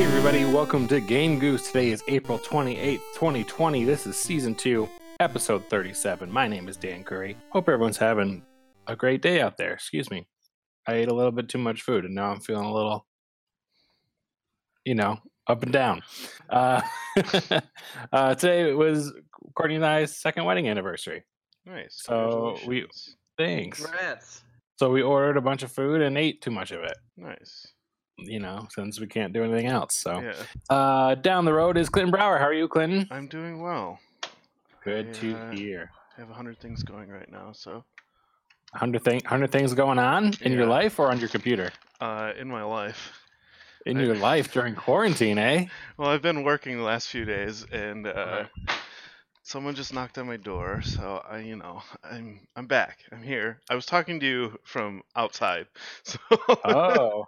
Hey everybody, welcome to Game Goose. Today is April 28th, 2020. This is season 2, episode 37. My name is Dan Curry. Hope everyone's having a great day out there. Excuse me. I ate a little bit too much food and now I'm feeling a little you know, up and down. Uh, uh today was Courtney and I's second wedding anniversary. Nice. So we- Thanks. Congrats. So we ordered a bunch of food and ate too much of it, Nice. You know, since we can't do anything else. So Yeah, uh down the road is Clinton Brower. How are you, Clinton? I'm doing well. Good to Yeah. hear. I have a hundred things going right now, so Hundred thing, hundred things going on in your life or on your computer? uh, in my life. In I- your life during quarantine, eh? Well, I've been working the last few days, and uh, Okay. Someone just knocked on my door. So I, you know, I'm I'm back. I'm here. I was talking to you from outside. So Oh,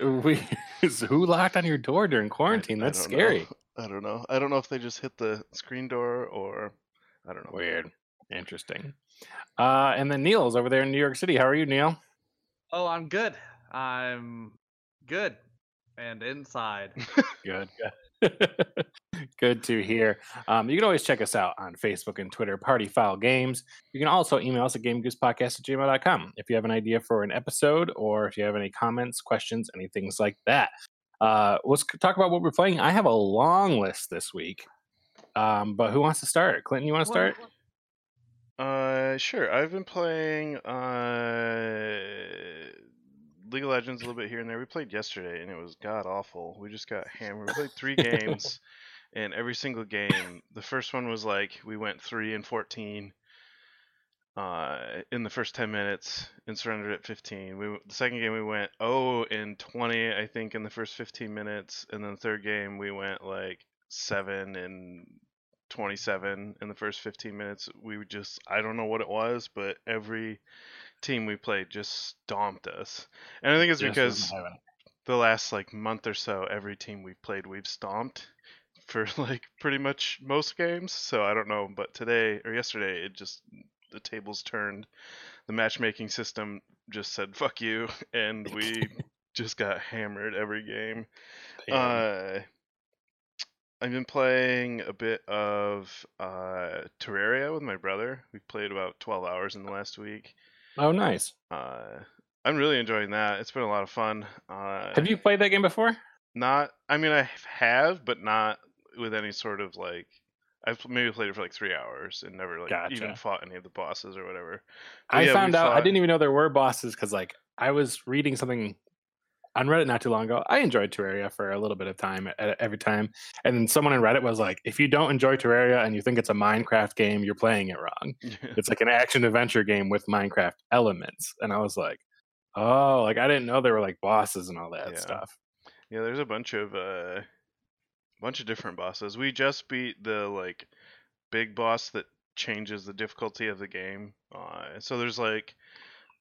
we so who locked on your door during quarantine? I That's don't know. scary. I don't know. I don't know if they just hit the screen door or I don't know. Weird, interesting. Uh, and then Neil's over there in New York City. How are you, Neil? Oh, I'm good. I'm good. And inside. Good. Good. Good to hear. Um, you can always check us out on Facebook and Twitter, Party File Games. You can also email us at gamegoosepodcast at gmail.com if you have an idea for an episode or if you have any comments, questions, any things like that. Uh, let's talk about what we're playing. I have a long list this week, um, but who wants to start? Clinton, you want to start? Uh, sure. I've been playing uh League of Legends a little bit here and there. We played yesterday and it was god awful. We just got hammered. We played three games, and every single game, the first one was like we went three and fourteen. Uh, in the first ten minutes and surrendered at fifteen. We the second game we went oh and twenty I think in the first fifteen minutes, and then the third game we went like seven and 27 in the first 15 minutes. We would just, I don't know what it was, but every team we played just stomped us. And I think it's Just because doesn't have it. the last like month or so, every team we've played, we've stomped for like pretty much most games. So I don't know, but today or yesterday, it just, the tables turned. The matchmaking system just said, fuck you. And we just got hammered every game. Uh, I've been playing a bit of uh, Terraria with my brother. We played about 12 hours in the last week. oh, nice. Uh, I'm really enjoying that. It's been a lot of fun. Uh, Have you played that game before? Not. I mean, I have, but not with any sort of like. I've maybe played it for like three hours and never like even Gotcha. fought any of the bosses or whatever. But I yeah, found out I didn't even know there were bosses because like I was reading something on Reddit not too long ago. I enjoyed Terraria for a little bit of time at, every time, and then someone in Reddit was like, "If you don't enjoy Terraria and you think it's a Minecraft game, you're playing it wrong. It's like an action adventure game with Minecraft elements." And I was like, "Oh, like I didn't know there were like bosses and all that Yeah. stuff." Yeah, there's a bunch of uh bunch of different bosses. We just beat the like big boss that changes the difficulty of the game. Uh so there's like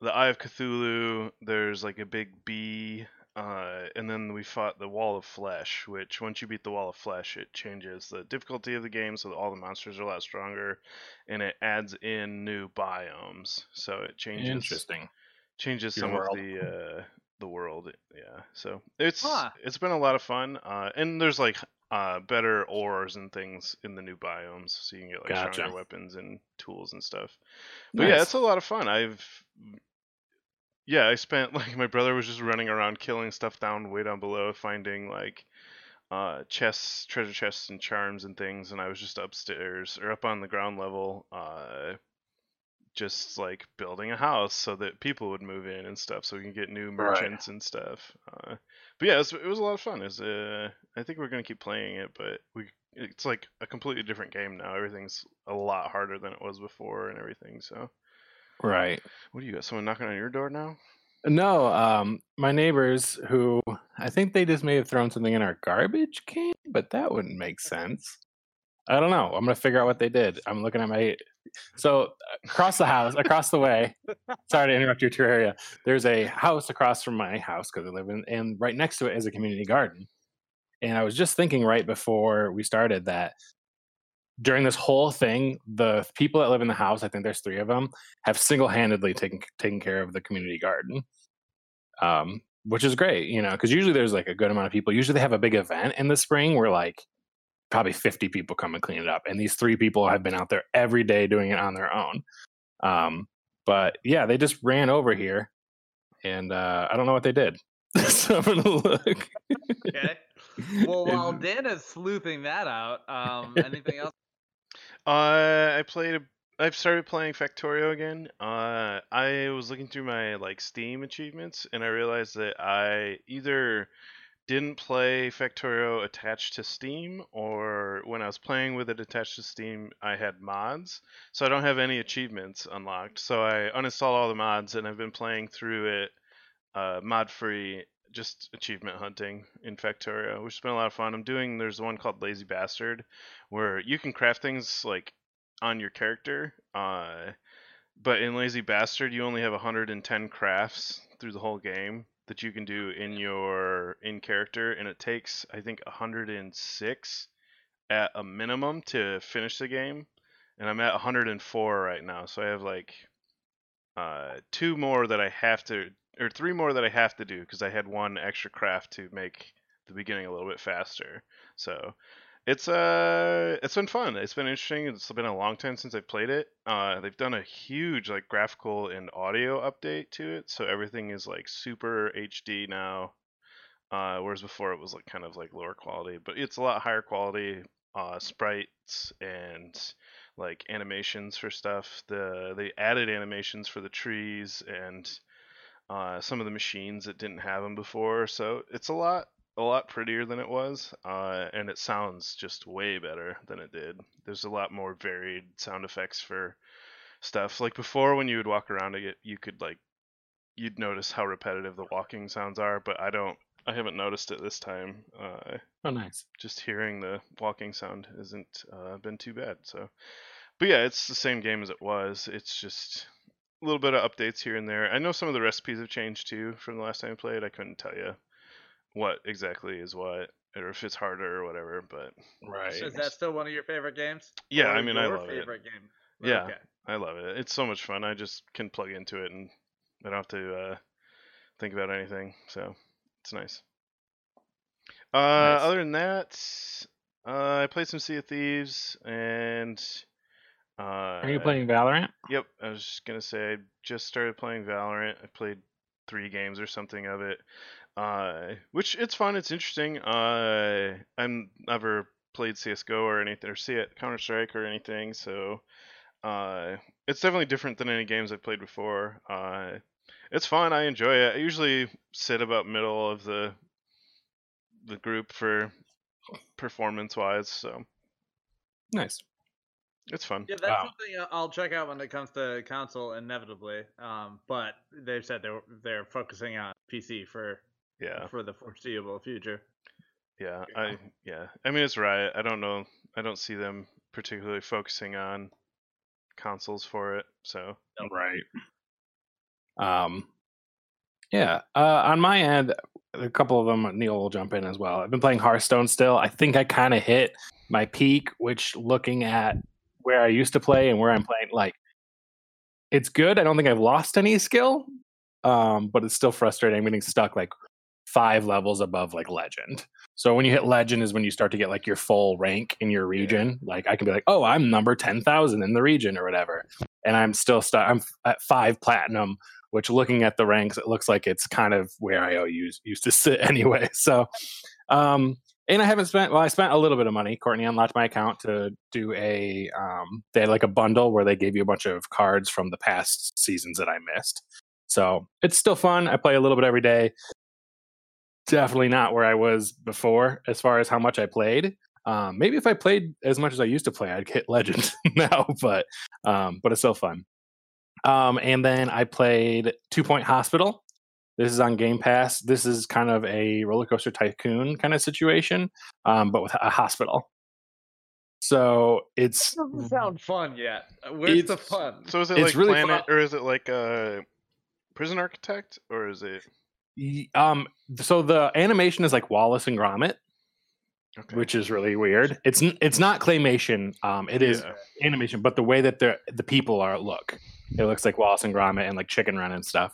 the Eye of Cthulhu, there's like a big bee, uh, and then we fought the Wall of Flesh, which once you beat the Wall of Flesh, it changes the difficulty of the game so that all the monsters are a lot stronger, and it adds in new biomes. So it changes Interesting. changes Your some world. of the uh the world yeah so it's Huh. it's been a lot of fun uh and there's like uh better ores and things in the new biomes so you can get like Gotcha. stronger weapons and tools and stuff. But yeah it's a lot of fun. I've yeah i spent like my brother was just running around killing stuff down way down below finding like uh chests treasure chests and charms and things and i was just upstairs or up on the ground level uh just like building a house so that people would move in and stuff so we can get new Right. merchants and stuff uh, but yeah it was, it was a lot of fun it's, uh, i think we're going to keep playing it but we it's like a completely different game now everything's a lot harder than it was before and everything so Right. what do you got someone knocking on your door now No, um, my neighbors who I think they just may have thrown something in our garbage can, but that wouldn't make sense. I don't know. I'm gonna figure out what they did. I'm looking at my so uh, across the house, across the way. Sorry to interrupt your Terraria. There's a house across from my house because I live in, and right next to it is a community garden. And I was just thinking right before we started that during this whole thing, the people that live in the house, I think there's three of them, have single-handedly taken taken care of the community garden. Um, which is great, you know, because usually there's like a good amount of people. Usually they have a big event in the spring where like probably 50 people come and clean it up. And these three people have been out there every day doing it on their own. Um, but yeah, they just ran over here and uh, I don't know what they did. so I'm gonna look. Okay. Well, while Dan is sleuthing that out, um, anything else? Uh, I played. I've started playing Factorio again. Uh, I was looking through my like Steam achievements, and I realized that I either didn't play Factorio attached to Steam, or when I was playing with it attached to Steam, I had mods. So I don't have any achievements unlocked. So I uninstalled all the mods, and I've been playing through it uh, mod free, just achievement hunting in Factorio, which has been a lot of fun. I'm doing. There's one called Lazy Bastard, where you can craft things like on your character. Uh, but in Lazy Bastard, you only have 110 crafts through the whole game that you can do in your in character, and it takes I think 106 at a minimum to finish the game, and I'm at 104 right now. So I have like uh, two more that I have to, or three more that I have to do because I had one extra craft to make the beginning a little bit faster. So it's uh it's been fun. It's been interesting. It's been a long time since I've played it. Uh, they've done a huge like graphical and audio update to it, so everything is like super HD now. Uh, whereas before it was like kind of like lower quality, but it's a lot higher quality uh, sprites and like animations for stuff. The they added animations for the trees and uh, some of the machines that didn't have them before. So it's a lot a lot prettier than it was, uh, and it sounds just way better than it did. There's a lot more varied sound effects for stuff. Like before, when you would walk around it, you could like you'd notice how repetitive the walking sounds are, but I don't. I haven't noticed it this time. Uh, oh, nice. Just hearing the walking sound hasn't uh, been too bad. So, but yeah, it's the same game as it was. It's just a little bit of updates here and there. I know some of the recipes have changed too from the last time I played. I couldn't tell you what exactly is what, or if it's harder or whatever. But Right. Is that still one of your favorite games? yeah, Or I mean, I your love it. favorite game? Yeah. Okay. I love it. It's so much fun. I just can plug into it and I don't have to uh, think about anything. So it's nice. Uh, Nice. Other than that, uh, I played some Sea of Thieves and. Uh, Are you playing Valorant? Yep, I was just gonna say I just started playing Valorant. I played three games or something of it, uh, which it's fun. It's interesting. Uh, I'm never played CS:GO or anything or C Counter Strike or anything, so uh, it's definitely different than any games I've played before. Uh, it's fun. I enjoy it. I usually sit about middle of the the group for performance wise, so Nice. It's fun. Yeah, that's Wow. something I- I'll check out when it comes to console inevitably. Um, but they've said they're they're focusing on PC for Yeah. for the foreseeable future. Yeah, Yeah. I yeah. I mean it's right. I don't know. I don't see them particularly focusing on consoles for it. So Right. Um, yeah. Uh, on my end, a couple of them, Neil will jump in as well. I've been playing Hearthstone still. I think I kind of hit my peak, which looking at where I used to play and where I'm playing, like, it's good. I don't think I've lost any skill, um, but it's still frustrating. I'm getting stuck like five levels above like legend. So when you hit legend is when you start to get like your full rank in your region. Like I can be like, oh, I'm number ten thousand in the region or whatever, and I'm still stuck. I'm f- at five platinum, which looking at the ranks, it looks like it's kind of where I used used to sit anyway. So, um, and I haven't spent. Well, I spent a little bit of money. Courtney unlocked my account to do a. Um, they had like a bundle where they gave you a bunch of cards from the past seasons that I missed. So it's still fun. I play a little bit every day. Definitely not where I was before as far as how much I played. Um, maybe if I played as much as I used to play, I'd hit legend now. But um, but it's still fun. Um, and then I played Two Point Hospital. This is on Game Pass. This is kind of a roller coaster tycoon kind of situation, um, but with a hospital. So it's Doesn't sound fun yet. Uh, Where's the fun? so is it It's like really Planet fun. or is it like a Prison Architect or is it um, so the animation is like Wallace and Gromit, okay? which is really weird. It's it's not claymation. Um, it is Yeah. animation, but the way that the the people are look, it looks like Wallace and Gromit and like Chicken Run and stuff.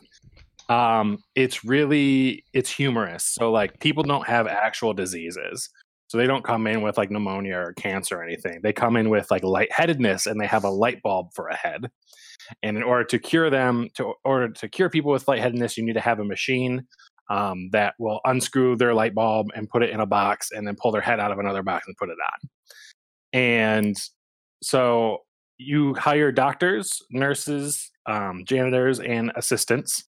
Um, it's really it's humorous. So like people don't have actual diseases. So they don't come in with like pneumonia or cancer or anything. They come in with like lightheadedness and they have a light bulb for a head. And in order to cure them, to order to cure people with lightheadedness, you need to have a machine um, that will unscrew their light bulb and put it in a box and then pull their head out of another box and put it on. And so you hire doctors, nurses, um, janitors, and assistants.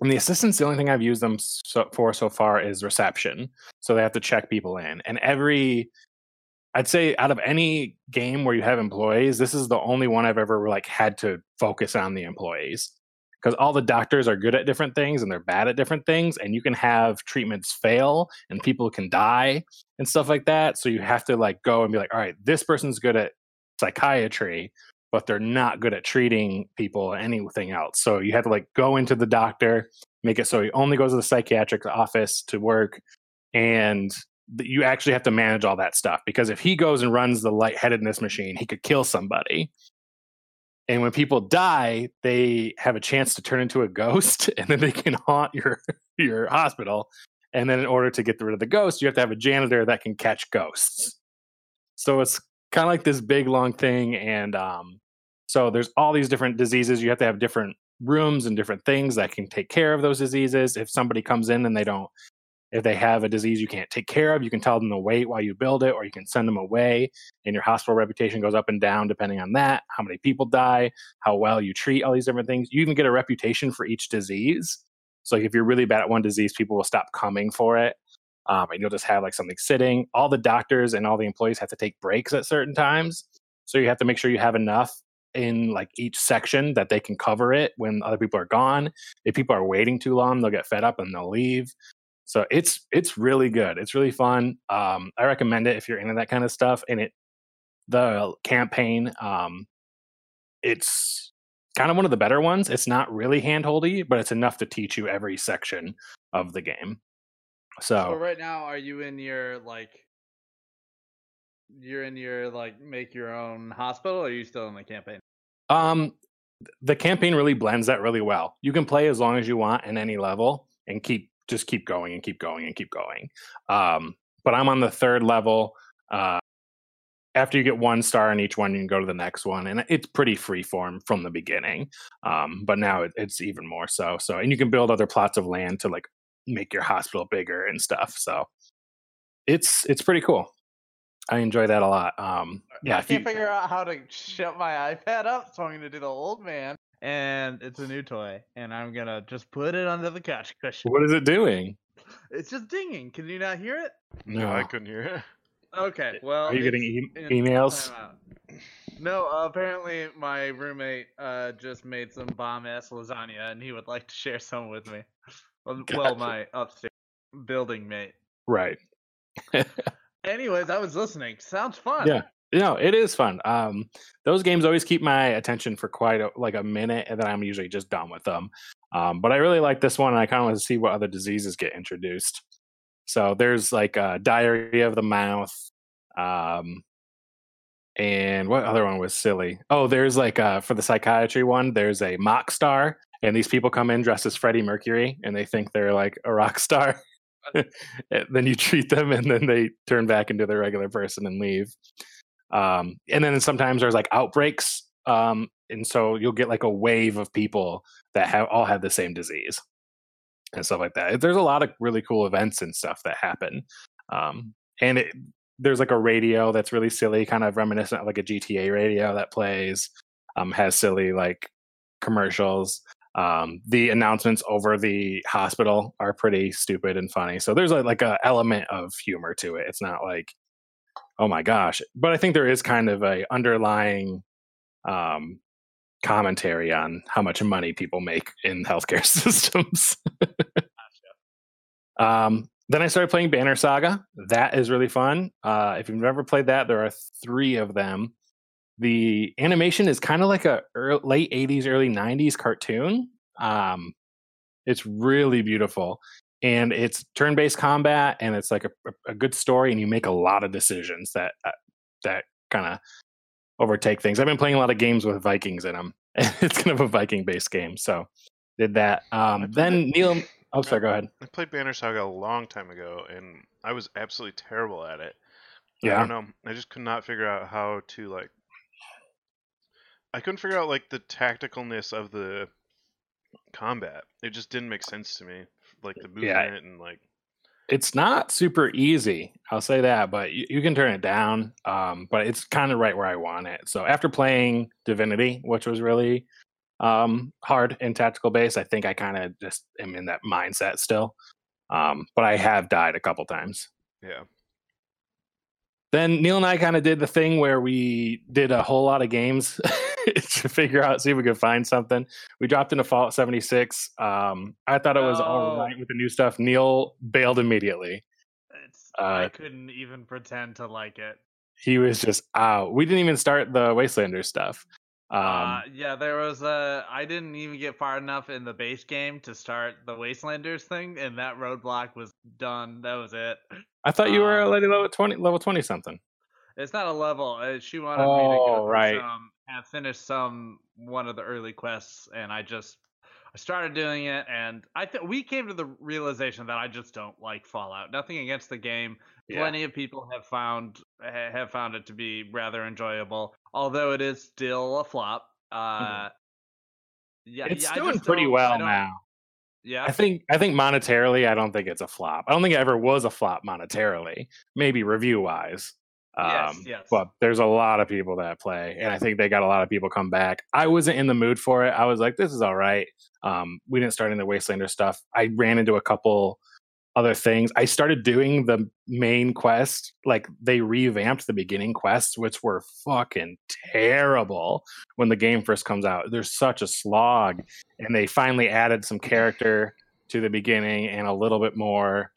And the assistants, the only thing I've used them so, for so far is reception. So they have to check people in. And every, I'd say out of any game where you have employees, this is the only one I've ever like had to focus on the employees. Because all the doctors are good at different things and they're bad at different things, and you can have treatments fail and people can die and stuff like that. So you have to like go and be like, all right, this person's good at psychiatry, but they're not good at treating people or anything else. So you have to like go into the doctor, make it so he only goes to the psychiatric office to work, and you actually have to manage all that stuff because if he goes and runs the lightheadedness machine, he could kill somebody. And when people die, they have a chance to turn into a ghost, and then they can haunt your your hospital. And then, in order to get rid of the ghost, you have to have a janitor that can catch ghosts. So it's kind of like this big long thing and um, so there's all these different diseases. You have to have different rooms and different things that can take care of those diseases. If somebody comes in and they don't if they have a disease you can't take care of you can tell them to wait while you build it or you can send them away and your hospital reputation goes up and down depending on that how many people die how well you treat all these different things. You even get a reputation for each disease. So if you're really bad at one disease people will stop coming for it um, and you'll just have like something sitting. All the doctors and all the employees have to take breaks at certain times, so you have to make sure you have enough in like each section that they can cover it when other people are gone. If people are waiting too long, they'll get fed up and they'll leave. So it's it's really good. It's really fun. Um, I recommend it if you're into that kind of stuff. And it the campaign, um, it's kind of one of the better ones. It's not really handholdy, but it's enough to teach you every section of the game. So, So right now, are you in your like? You're in your like make your own hospital, or are you still in the campaign? um, the campaign really blends that really well. You can play as long as you want in any level and keep just keep going and keep going and keep going. Um, but I'm on the third level. Uh, after you get one star in each one, you can go to the next one, and it's pretty free form from the beginning. Um, but now it, it's even more so. So, and you can build other plots of land to like make your hospital bigger and stuff. So, it's it's pretty cool. I enjoy that a lot. Um, yeah, I if you- can't figure out how to shut my iPad up, so I'm gonna do the old man. And it's a new toy, and I'm gonna just put it under the couch cushion. what is it doing? It's just dinging. Can you not hear it? No, I couldn't hear it. Okay, well. Are you getting e- emails? No, uh, apparently my roommate uh, just made some bomb ass lasagna, and he would like to share some with me. Well, well, Gotcha. my upstairs building mate. Right. Anyways, I was listening. Sounds fun. Yeah. No, it is fun. Um, those games always keep my attention for quite a, like a minute, and then I'm usually just done with them. Um, but I really like this one, and I kind of want to see what other diseases get introduced. So there's like uh, diarrhea of the mouth, um, and what other one was silly? Oh, there's like uh, for the psychiatry one, there's a mock star, and these people come in dressed as Freddie Mercury, and they think they're like a rock star. Then you treat them, and then they turn back into their regular person and leave. Um, and then sometimes there's like outbreaks, um, and so you'll get like a wave of people that have all have the same disease and stuff like that. There's a lot of really cool events and stuff that happen, um, and it, there's like a radio that's really silly, kind of reminiscent of like a GTA radio that plays, um, has silly like commercials. Um, the announcements over the hospital are pretty stupid and funny. So there's a, like a element of humor to it. It's not like, oh my gosh, but I think there is kind of a underlying um, commentary on how much money people make in healthcare systems. um, then I started playing Banner Saga. That is really fun. Uh, if you've never played that, there are three of them. The animation is kind of like a ear late 80s, early 90s cartoon. Um, it's really beautiful. And it's turn-based combat, and it's like a, a good story, and you make a lot of decisions that uh, that kind of overtake things. I've been playing a lot of games with Vikings in them. it's kind of a Viking-based game, so did that. Um, then it- Neil. Oh, sorry. Go ahead. I played Banner Saga a long time ago, and I was absolutely terrible at it. yeah. I don't know. I just could not figure out how to like. I couldn't figure out like the tacticalness of the combat. It just didn't make sense to me. Like the movement Yeah. and like. It's not super easy. I'll say that, but you, you can turn it down. Um, but it's kind of right where I want it. So after playing Divinity, which was really um, hard in tactical base, I think I kind of just am in that mindset still. Um, but I have died a couple times. Yeah. then Neil and I kind of did the thing where we did a whole lot of games to figure out, see if we could find something. We dropped into Fallout 76. Um, I thought it was all No. right with the new stuff. Neil bailed immediately. It's, I Uh, couldn't even pretend to like it. He was just out. We didn't even start the Wastelander stuff. Um, uh, yeah, there was a. I didn't even get far enough in the base game to start the Wastelanders thing, and that roadblock was done. That was it. I thought you were um, already level 20, level 20 something. It's not a level. Uh, she wanted me to Oh, go through right. some, have finished some one of the early quests, and I just I started doing it, and I th- we came to the realization that I just don't like Fallout. Nothing against the game. Yeah. Plenty of people have found ha- have found it to be rather enjoyable, although it is still a flop. Uh, yeah, Mm-hmm. It's yeah, doing pretty well now. Yeah, I think I think monetarily, I don't think it's a flop. I don't think it ever was a flop monetarily. Maybe review wise. Yes, Um, yes. But there's a lot of people that play, and I think they got a lot of people come back. I wasn't in the mood for it. I was like, this is all right. Um, we didn't start into Wastelander stuff. I ran into a couple other things. I started doing the main quest. Like they revamped the beginning quests, which were fucking terrible when the game first comes out. There's such a slog, and they finally added some character to the beginning and a little bit more.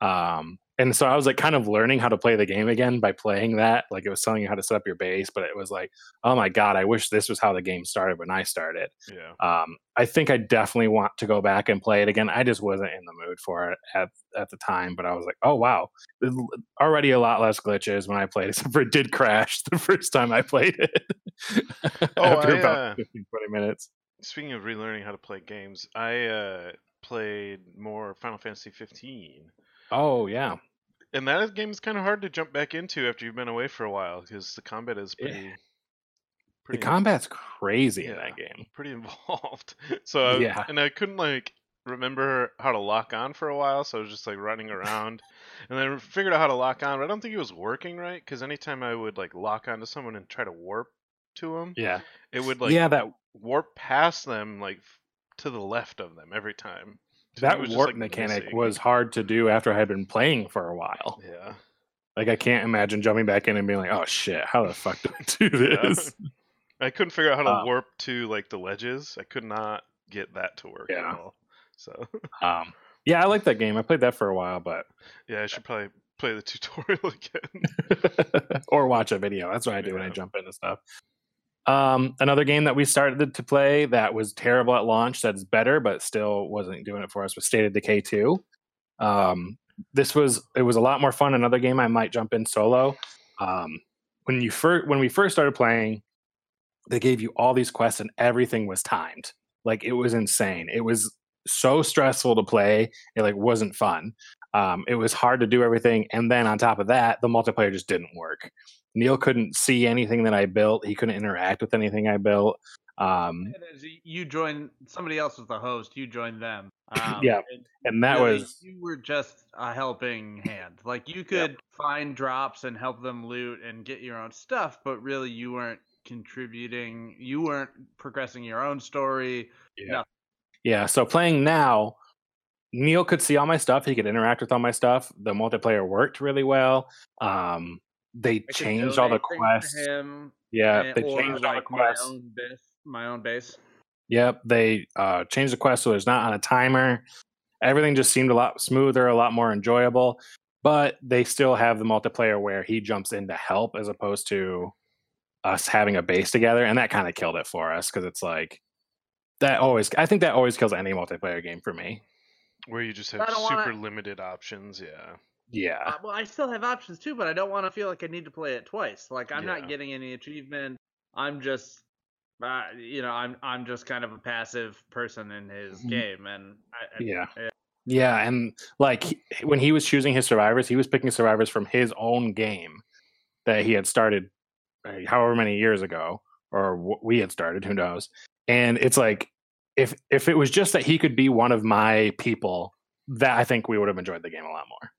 Um, and so I was like kind of learning how to play the game again by playing that. Like it was telling you how to set up your base, but it was like, oh my god, I wish this was how the game started when I started. Yeah. Um, I think I definitely want to go back and play it again. I just wasn't in the mood for it at at the time, but I was like, oh wow, already a lot less glitches when I played, except for it did crash the first time I played it. Oh, After I, about uh, 15, 20 minutes. Speaking of relearning how to play games, I uh, played more Final Fantasy 15. Oh yeah, And that game is kind of hard to jump back into after you've been away for a while because the combat is Yeah. pretty. the pretty combat's crazy in that game. pretty involved. So I, Yeah. and I couldn't like remember how to lock on for a while, so I was just like running around, and then figured out how to lock on. But I don't think it was working right because anytime I would like lock onto someone and try to warp to them, Yeah, it would like yeah, that warp past them like to the left of them every time. That was warp like, mechanic missing. was hard to do after I had been playing for a while. yeah. Like I can't imagine jumping back in and being like, "Oh shit, how the fuck do I do Yeah. this?" I couldn't figure out how to Uh, warp to like the ledges. I could not get that to work Yeah. at all. So Um, yeah, I like that game. I played that for a while, but yeah, I should probably play the tutorial again. or watch a video. That's what I do when I jump into stuff. Um, another game that we started to play that was terrible at launch, that's better, but still wasn't doing it for us, was State of Decay 2. Um, this was it was a lot more fun. Another game I might jump in solo. Um, when you first when we first started playing, they gave you all these quests and everything was timed. Like it was insane. It was so stressful to play. It like wasn't fun. Um, it was hard to do everything, and then on top of that, the multiplayer just didn't work. Neil couldn't see anything that I built. He couldn't interact with anything I built. Um, And as you joined somebody else was the host. You joined them. Um, Yeah, and and that really, was you were just a helping hand. Like you Yep. could find drops and help them loot and get your own stuff, but really you weren't contributing. You weren't progressing your own story. yeah. Yeah. So playing now, Neil could see all my stuff. He could interact with all my stuff. The multiplayer worked really well. Um, they I changed all the donate to quests. Him, Yeah, and- they or changed all the like my quests. own base. My own base. Yep, they uh, changed the quest so there's not on a timer. Everything just seemed a lot smoother, a lot more enjoyable. But they still have the multiplayer where he jumps in to help as opposed to us having a base together, and that kind of killed it for us because it's like that always. I think that always kills any multiplayer game for me. Where you just have don't wanna- super limited options, yeah. Yeah, Uh, well, I still have options too, but I don't want to feel like I need to play it twice. Like I'm Yeah. not getting any achievement. I'm just uh, you know, I'm I'm just kind of a passive person in his Mhm. game, and I, Yeah. Yeah. Yeah, and like when he was choosing his survivors, he was picking survivors from his own game that he had started uh, however many years ago or we had started, who knows. And it's like if if it was just that he could be one of my people, that I think we would have enjoyed the game a lot more.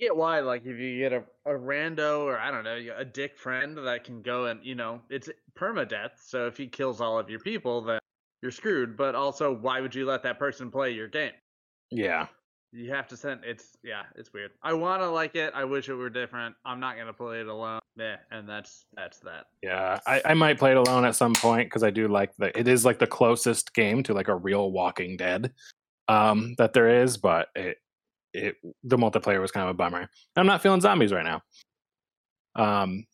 Get why, like, if you get a, a rando or I don't know, a dick friend that can go and you know, it's permadeath. So if he kills all of your people, then you're screwed. But also, why would you let that person play your game? Yeah. You have to send. It's yeah, it's weird. I want to like it. I wish it were different. I'm not gonna play it alone. Yeah, and that's that's that. Yeah, I, I might play it alone at some point because I do like the. It is like the closest game to like a real Walking Dead um, that there is, but it it the multiplayer was kind of a bummer. I'm not feeling zombies right now. Um,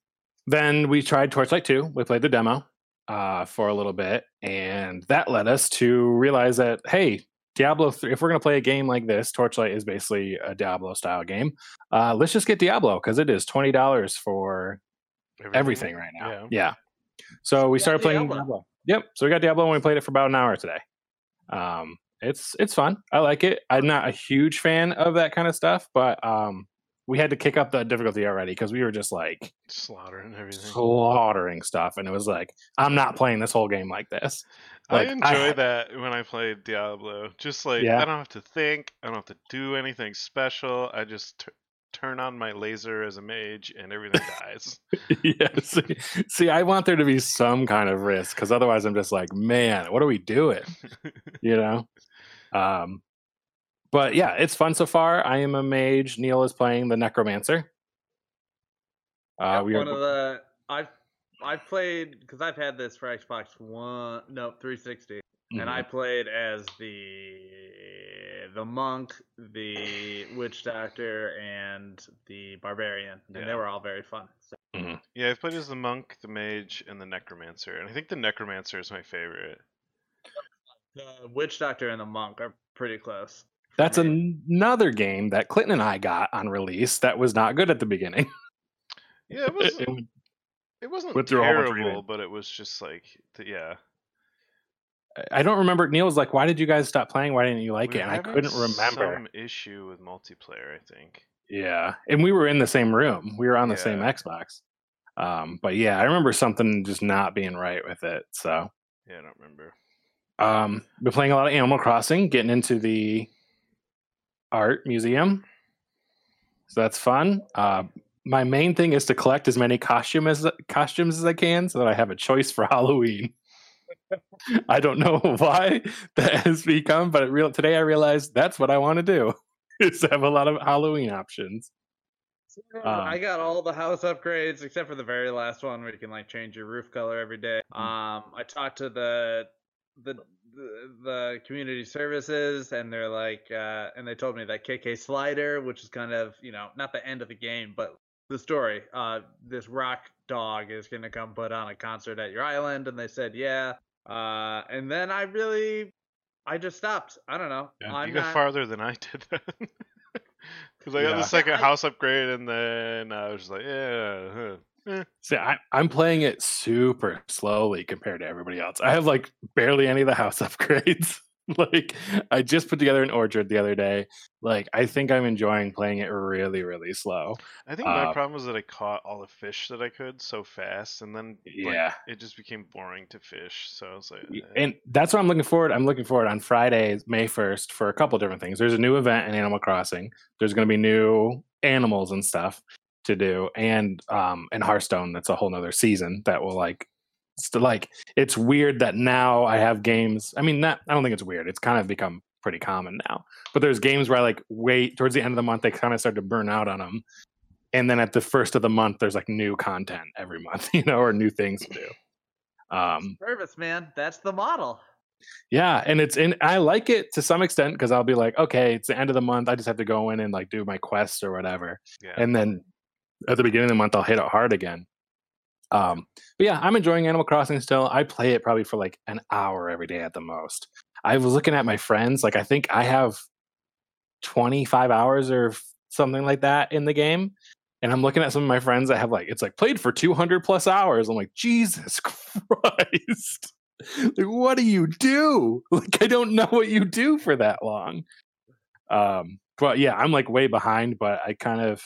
then we tried Torchlight 2. We played the demo uh, for a little bit, and that led us to realize that hey, Diablo 3. If we're gonna play a game like this, Torchlight is basically a Diablo style game. Uh, let's just get Diablo because it is twenty dollars for everything right now. Yeah. Yeah. So we got started playing Diablo. Diablo. Yep. So we got Diablo and we played it for about an hour today. Um, it's it's fun. I like it. I'm not a huge fan of that kind of stuff, but um, we had to kick up the difficulty already because we were just like Slaughtering everything. slaughtering stuff, and it was like I'm not playing this whole game like this. Like, I enjoy I- that when I play Diablo. Just like Yeah. I don't have to think, I don't have to do anything special. I just t- turn on my laser as a mage and everything dies. yeah. See, see, I want there to be some kind of risk because otherwise I'm just like, man, what are we doing? you know um but yeah it's fun so far i am a mage neil is playing the necromancer uh we one are of the I've I've played because I've had this for Xbox One, no 360, and Mhm. I played as the the monk, the witch doctor, and the barbarian, and they were all very fun. So, yeah, I've played as the monk, the mage, and the necromancer, and I think the necromancer is my favorite. The witch doctor and the monk are pretty close. that's me. an- another game that clinton and i got on release that was not good at the beginning Yeah, it was. It would- It wasn't went through a whole bunch of terrible, but it was just like, yeah. i don't remember neil was like why did you guys stop playing why didn't you like We it and i couldn't remember Some issue with multiplayer, I think. yeah and we were in the same room we were on the same xbox um but yeah i remember something just not being right with it so Yeah, I don't remember. Um, been playing a lot of Animal Crossing, getting into the art museum. So that's fun. Uh, my main thing is to collect as many costume as costumes as I can, so that I have a choice for Halloween. I don't know why that has become, but it real today I realized that's what I want to do is have a lot of Halloween options. I Um, got all the house upgrades except for the very last one where you can like change your roof color every day. Mm. Um, I talked to the the the, the community services and they're like, uh, and they told me that KK Slider, which is kind of you know not the end of the game, but the story. Uh, this rock dog is gonna come put on a concert at your island, and they said yeah. Uh, and then I really, I just stopped. I don't know. Yeah, I'm you got not- farther than I did. Because I got the second I- house upgrade, and then I was just like, yeah. huh. See, I, I'm playing it super slowly compared to everybody else. I have like barely any of the house upgrades. like, I just put together an orchard the other day. Like, I think I'm enjoying playing it really, really slow. I think my Uh, problem was that I caught all the fish that I could so fast, and then like, Yeah. it just became boring to fish. So I was like, eh. And that's what I'm looking forward. I'm looking forward on Friday, May 1st, for a couple different things. There's a new event in Animal Crossing. There's going to be new animals and stuff to do, and um, in Hearthstone, that's a whole nother season that will like, st- like it's weird that now I have games. I mean, not. I don't think it's weird. It's kind of become pretty common now. But there's games where I like wait towards the end of the month. They kind of start to burn out on them. And then at the first of the month, there's like new content every month, you know, or new things to do. Um, service, man. That's the model. yeah, and it's in. I like it to some extent because I'll be like, okay, it's the end of the month. I just have to go in and like do my quests or whatever, yeah. and then at the beginning of the month, I'll hit it hard again. Um, but yeah, I'm enjoying Animal Crossing still. I play it probably for like an hour every day at the most. I was looking at my friends. Like, I think I have 25 hours or something like that in the game, And I'm looking at some of my friends that have like it's like played for 200 plus hours. I'm like, Jesus Christ. like, what do you do? Like, I don't know what you do for that long. Um, but yeah, I'm like way behind, but I kind of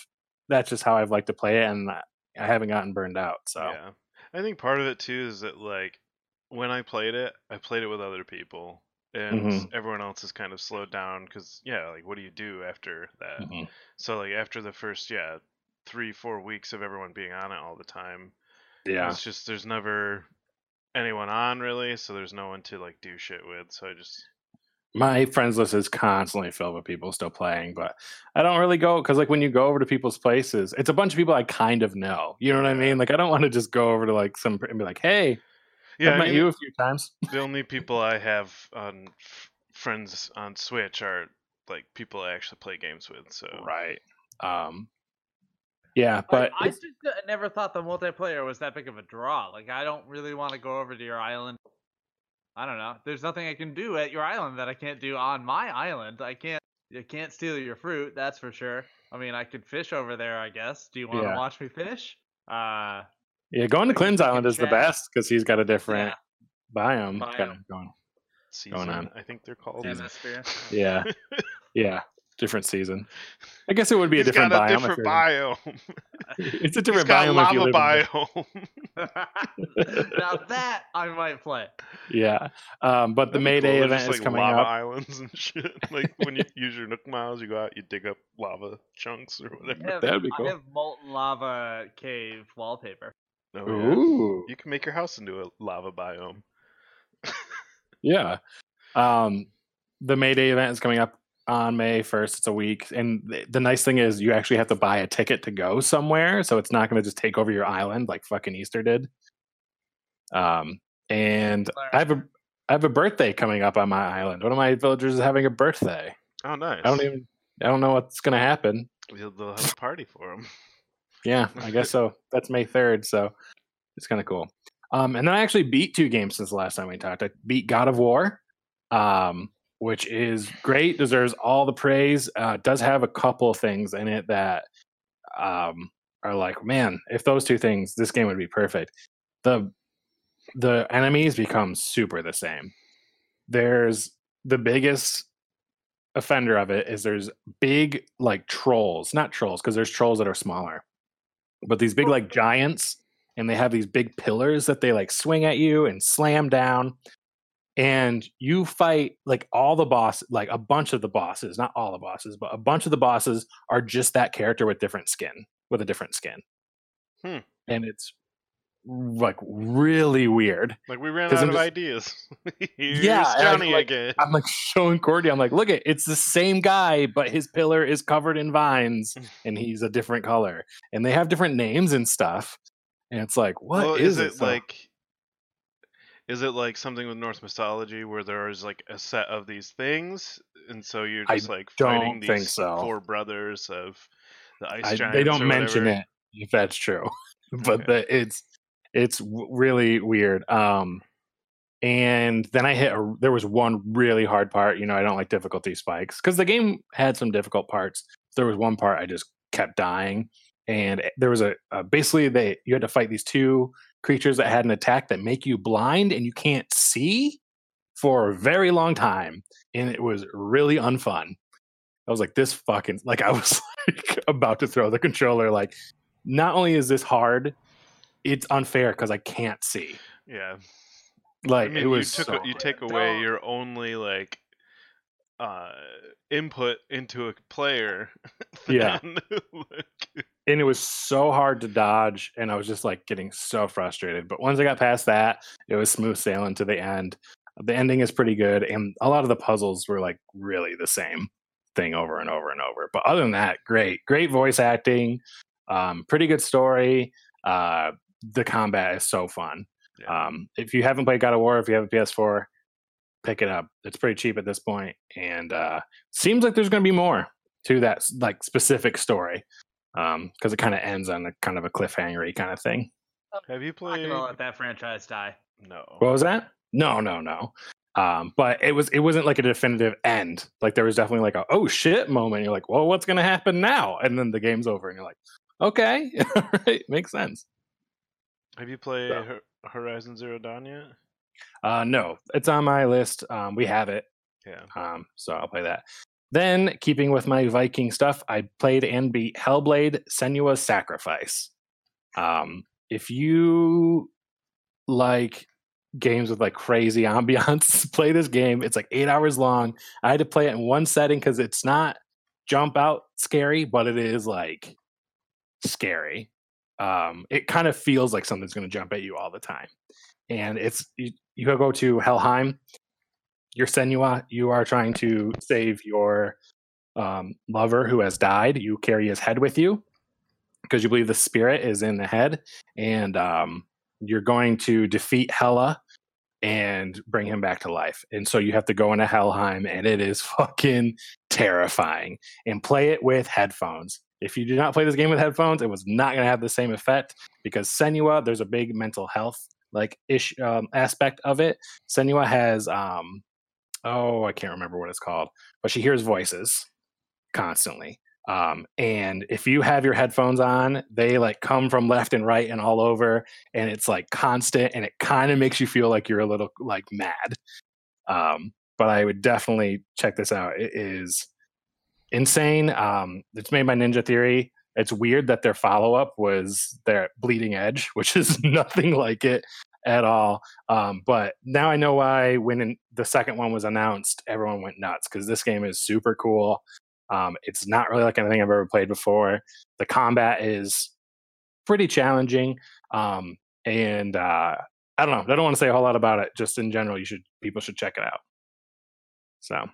that's just how I've liked to play it, and I haven't gotten burned out. So Yeah. I think part of it too is that like when I played it, I played it with other people, and Mhm. everyone else is kind of slowed down because yeah, like what do you do after that? Mhm. So like after the first yeah three four weeks of everyone being on it all the time, yeah, it's just there's never anyone on really, so there's no one to like do shit with. So I just my friends list is constantly filled with people still playing, but I don't really go because like when you go over to people's places, it's a bunch of people I kind of know. You know what I mean? Like I don't want to just go over to like some and be like, "Hey, yeah, I've I met mean, you a few times." the only people I have on f- friends on Switch are like people I actually play games with. So Right. Um. Yeah, but I it's- just uh, never thought the multiplayer was that big of a draw. Like, I don't really want to go over to your island. I don't know. There's nothing I can do at your island that I can't do on my island. I can't. You can't steal your fruit. That's for sure. I mean, I could fish over there. I guess. Do you want to Yeah. watch me fish? Uh, yeah, going to like, Clint's Island is the best because he's got a different yeah, biome, Biome. kind of going. season, on. I think they're called. Yeah, yeah, different season. I guess it would be a He's different got a biome. different biome. It's a He's different got biome if lava live in the- biome. now that I might play. Yeah, um, but the That'd be May Day cool. event There's is just, like, coming lava up. islands and shit. Like when you use your Nook miles, you go out, you dig up lava chunks or whatever. have, That'd be cool. I have molten lava cave wallpaper. Oh, yeah. Ooh, You can make your house into a lava biome. yeah. Um, the May Day event is coming up on May 1st. It's a week. And th- the nice thing is you actually have to buy a ticket to go somewhere. So it's not going to just take over your island like fucking Easter did. Um, and I have a I have a birthday coming up on my island. One of my villagers is having a birthday. Oh, nice. I don't even I don't know what's going to happen. They'll, have a party for him. Yeah, I guess so. That's May 3rd, so it's kind of cool. Um, and then I actually beat two games since the last time we talked. I beat God of War, um, which is great, deserves all the praise. Uh, does have a couple of things in it that um, are like, man, if those two things, this game would be perfect. The the enemies become super the same. There's the biggest offender of it is there's big like trolls, not trolls because there's trolls that are smaller, but these big like giants, and they have these big pillars that they like swing at you and slam down. And you fight like all the boss, like a bunch of the bosses, not all the bosses, but a bunch of the bosses are just that character with different skin, with a different skin. Hmm. And it's like really weird. Like we ran out I'm of just- ideas. Yeah, Johnny like- again. I'm like showing Cordy. I'm like, look at it's the same guy, but his pillar is covered in vines and he's a different color. And they have different names and stuff. And it's like, what well, is, it So- like? Is it like something with Norse mythology where there is like a set of these things, and so you're I just like fighting these so. four brothers of the ice I, giants? they don't mention whatever? it if that's true, but Okay. the, it's it's really weird. Um, and then I hit a, there was one really hard part. You know, I don't like difficulty spikes because the game had some difficult parts. There was one part I just kept dying, and there was a, a basically they you had to fight these two creatures that had an attack that make you blind and you can't see for a very long time, and it was really unfun. I was like, this fucking like I was like about to throw the controller. Like, not only is this hard, it's unfair because I can't see. Yeah, Like I mean, it was you took so a, you take away your only like uh input into a player. Yeah. like, and it was so hard to dodge and i was just like getting so frustrated but once i got past that it was smooth sailing to the end the ending is pretty good and a lot of the puzzles were like really the same thing over and over and over but other than that great great voice acting um, pretty good story uh, the combat is so fun Yeah. um, if you haven't played god of war if you have a ps4 pick it up it's pretty cheap at this point and uh, seems like there's going to be more to that like specific story um because it kind of ends on a kind of a cliffhangery kind of thing have you I'm played? gonna let that franchise die. No. what was that no no no um but it was it wasn't like a definitive end like there was definitely like a oh shit moment you're like well what's gonna happen now and then the game's over and you're like Okay, all right, makes sense. Have you played So- Horizon Zero Dawn yet? Uh, no, it's on my list. Um, we have it, Yeah. um, so I'll play that. Then, keeping with my Viking stuff, I played and beat Hellblade: Senua's Sacrifice. Um, if you like games with like crazy ambiance, play this game. It's like eight hours long. I had to play it in one setting because it's not jump out scary, but it is like scary. Um, it kind of feels like something's going to jump at you all the time. And it's you, go to Helheim. You're Senua. You are trying to save your um, lover who has died. You carry his head with you because you believe the spirit is in the head, and um, you're going to defeat Hela and bring him back to life. And so you have to go into Helheim, and it is fucking terrifying. And play it with headphones. If you do not play this game with headphones, it was not going to have the same effect because Senua, there's a big mental health like ish um, aspect of it. Senua has um, oh, I can't remember what it's called, but she hears voices constantly. Um, and if you have your headphones on, they like come from left and right and all over, and it's like constant, and it kind of makes you feel like you're a little like mad. Um, but I would definitely check this out. It is insane. Um, it's made by Ninja Theory. It's weird that their follow up was their Bleeding Edge, which is nothing like it at all. Um, but now I know why when in, the second one was announced, everyone went nuts because this game is super cool. Um, it's not really like anything I've ever played before. The combat is pretty challenging, um, and uh, I don't know. I don't want to say a whole lot about it. Just in general, you should people should check it out. So,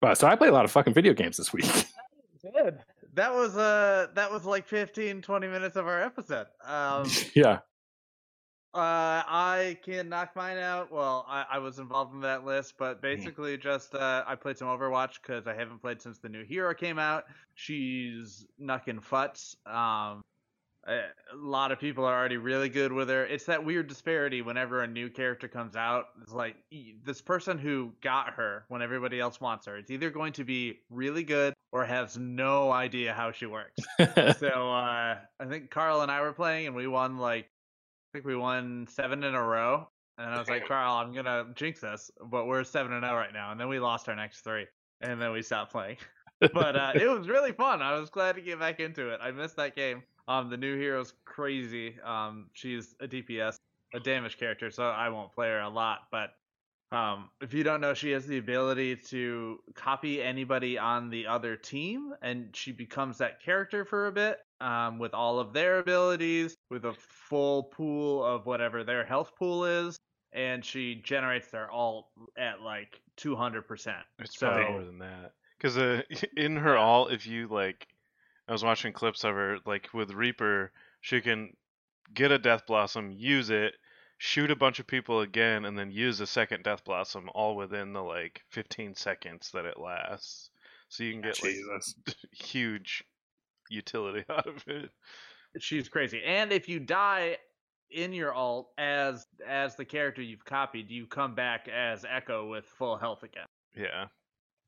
but so I play a lot of fucking video games this week. Good. That was uh that was like 15 20 minutes of our episode. Um yeah, Uh, I can knock mine out. Well, I, I was involved in that list, but Mm-hmm. basically just uh, I played some Overwatch because I haven't played since the new hero came out. She's knucking futs. Um, a lot of people are already really good with her. It's that weird disparity whenever a new character comes out. It's like this person who got her when everybody else wants her. It's either going to be really good or has no idea how she works so uh, I think Carl and I were playing, and we won like I think we won seven in a row. And I was like, Carl, I'm gonna jinx this, but we're seven and zero right now. And then we lost our next three, and then we stopped playing. but uh, it was really fun. I was glad to get back into it. I missed that game. Um, the new hero's crazy. Um, she's a DPS, a damage character, so I won't play her a lot. But um, if you don't know, she has the ability to copy anybody on the other team, and she becomes that character for a bit um, with all of their abilities, with a full pool of whatever their health pool is, and she generates their ult at like 200%. It's so, probably more than that. Because uh, in her all, if you like, I was watching clips of her, like with Reaper, she can get a Death Blossom, use it, shoot a bunch of people again, and then use a second Death Blossom, all within the like 15 seconds that it lasts. So you can get like huge utility out of it. she's crazy. And if you die in your ult as as the character you've copied, you come back as Echo with full health again. Yeah.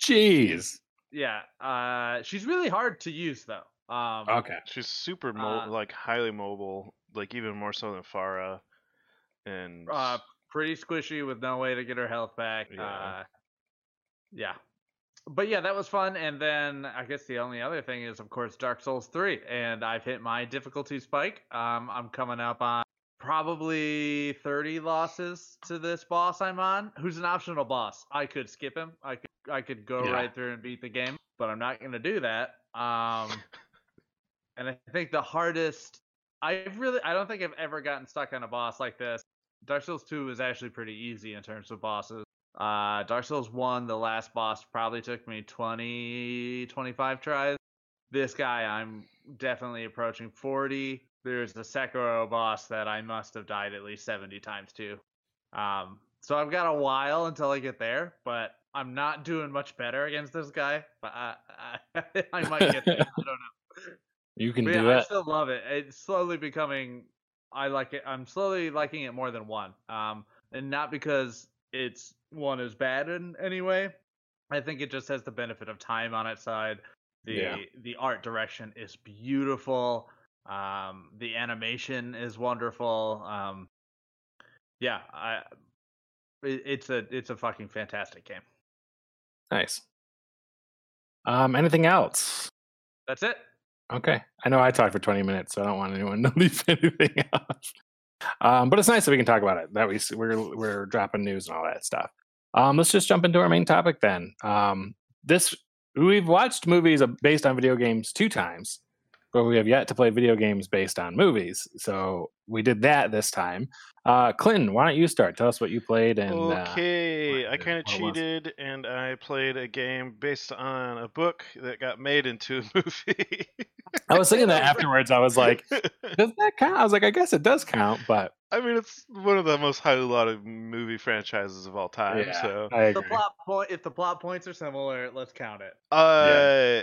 Jeez. Yeah, uh, she's really hard to use though. Um, Okay. She's super mo- Uh, like highly mobile, like even more so than Pharah. And uh, pretty squishy with no way to get her health back. Yeah. Uh, yeah. But yeah, that was fun. And then I guess the only other thing is, of course, Dark Souls 3. And I've hit my difficulty spike. Um, I'm coming up on probably 30 losses to this boss I'm on, who's an optional boss. I could skip him. I could I could go Yeah. right through and beat the game, but I'm not going to do that. Um, and I think the hardest I really I don't think I've ever gotten stuck on a boss like this. Dark Souls 2 is actually pretty easy in terms of bosses. Uh, Dark Souls 1, the last boss probably took me 20 25 tries. This guy I'm definitely approaching 40. There's a Sekiro boss that I must have died at least 70 times to. Um, so I've got a while until I get there, but I'm not doing much better against this guy. But I, I, I might get there. I don't know. You can But do yeah, I still love it. It's slowly becoming. I like it. I'm slowly liking it more than one. Um, and not because it's one is bad in any way. I think it just has the benefit of time on its side. The Yeah. the art direction is beautiful. Um, the animation is wonderful. Um, yeah, I it, it's a it's a fucking fantastic game. Nice. Um, anything else? That's it. Okay. I know I talked for 20 minutes, so I don't want anyone to leave anything out. Um, but it's nice that we can talk about it. That we, we're, we're dropping news and all that stuff. Um, let's just jump into our main topic then. Um, this we've watched movies uh, based on video games two times, but we have yet to play video games based on movies. So we did that this time. Uh, Clinton, why don't you start? Tell us what you played and uh, okay, I kind of what was. cheated and I played a game based on a book that got made into a movie. I was thinking that afterwards. I was like, does that count? I was like, I guess it does count, but I mean, it's one of the most highly lauded movie franchises of all time. yeah, So, I The plot point. If the plot points are similar, let's count it. uh,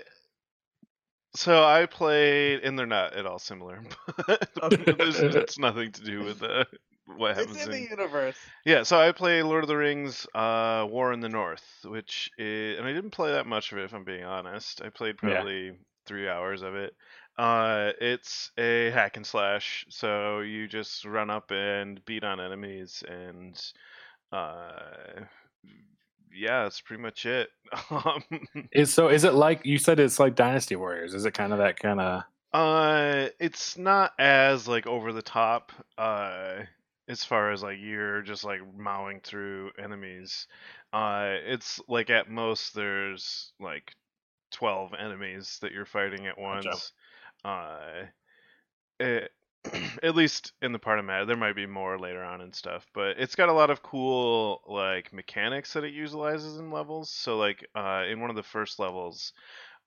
so I played, and they're not at all similar. But Okay. it's nothing to do with uh, what happens It's in in the universe. Yeah, so I play Lord of the Rings, uh, War in the North, which is, and I didn't play that much of it if I'm being honest. I played Yeah. probably three hours of it. Uh, it's a hack and slash, so you just run up and beat on enemies, and uh, yeah, that's pretty much it. Um, so? Is it like you said? It's like Dynasty Warriors. Is it kind of that kind of? Uh, it's not as like over the top. Uh, as far as like you're just like mowing through enemies. Uh, it's like at most there's like twelve enemies that you're fighting at Gotcha. once. Uh, it, at least in the part of Mad, there might be more later on and stuff, but it's got a lot of cool like mechanics that it utilizes in levels. So like uh, in one of the first levels,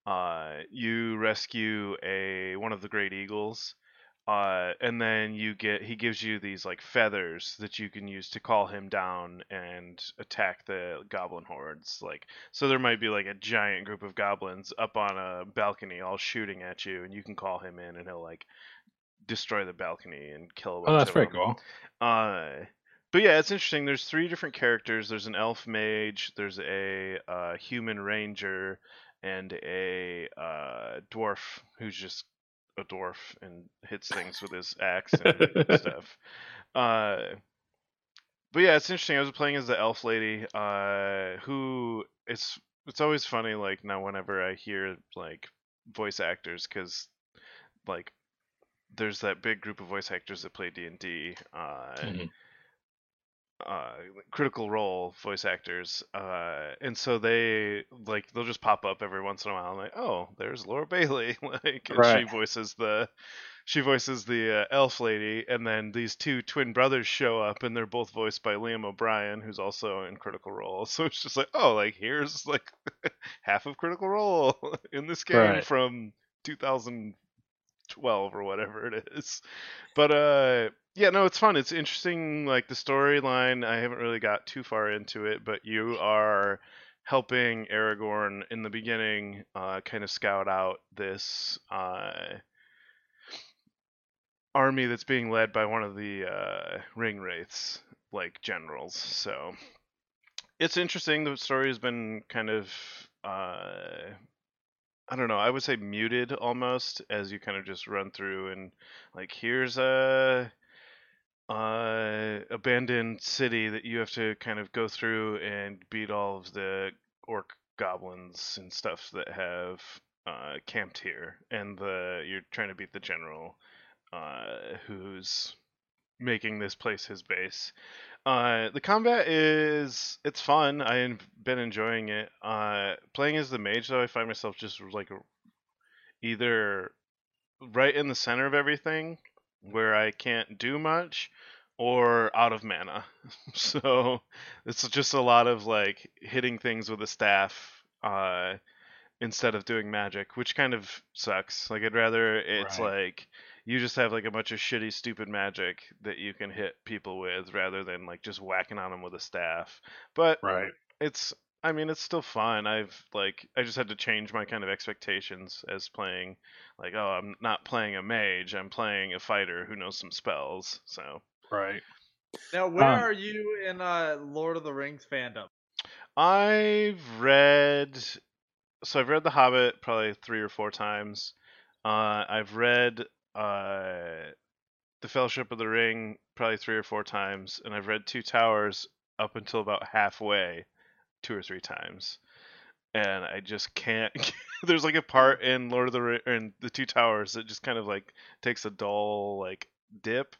uh, you rescue a one of the great eagles, uh, and then you get he gives you these like feathers that you can use to call him down and attack the goblin hordes. Like so, there might be like a giant group of goblins up on a balcony, all shooting at you, and you can call him in, and he'll like destroy the balcony and kill a bunch Oh, that's of very them. cool. Uh, but yeah, it's interesting. There's three different characters. There's an elf mage. There's a uh, human ranger, and a uh, dwarf who's just a dwarf and hits things with his axe and stuff. Uh, but yeah, it's interesting. I was playing as the elf lady, uh, who it's it's always funny. Like now, whenever I hear like voice actors, because like there's that big group of voice actors that play D and D. Uh, Mhm. uh critical role voice actors uh and so they like they'll just pop up every once in a while I'm like oh there's Laura Bailey like and Right. she voices the she voices the uh, elf lady and then these two twin brothers show up and they're both voiced by Liam O'Brien who's also in critical role so it's just like oh like here's like half of critical role in this game Right. from 2012 or whatever it is. But uh yeah no it's fun. It's interesting like the storyline i haven't really got too far into it but you are helping aragorn in the beginning uh kind of scout out this uh army that's being led by one of the uh ring wraiths like generals. So it's interesting. The story has been kind of uh I don't know. I would say muted almost as you kind of just run through and like here's a uh abandoned city that you have to kind of go through and beat all of the orc goblins and stuff that have uh camped here and the you're trying to beat the general uh who's making this place his base. Uh, the combat is it's fun. I've been enjoying it. Uh, playing as the mage though, I find myself just like either right in the center of everything where I can't do much or out of mana. so it's just a lot of like hitting things with a staff uh instead of doing magic, which kind of sucks. Like I'd rather it's Right. like you just have like a bunch of shitty stupid magic that you can hit people with rather than like just whacking on them with a staff. But Right. it's I mean it's still fun. I've like I just had to change my kind of expectations as playing like oh I'm not playing a mage, I'm playing a fighter who knows some spells. So Right. Now, where Um, are you in uh, Lord of the Rings fandom? I've read so I've read The Hobbit probably three or four times. Uh, I've read uh, the Fellowship of the Ring probably three or four times, and I've read Two Towers up until about halfway, two or three times, and I just can't. There's like a part in Lord of the Ring in the Two Towers that just kind of like takes a dull like dip,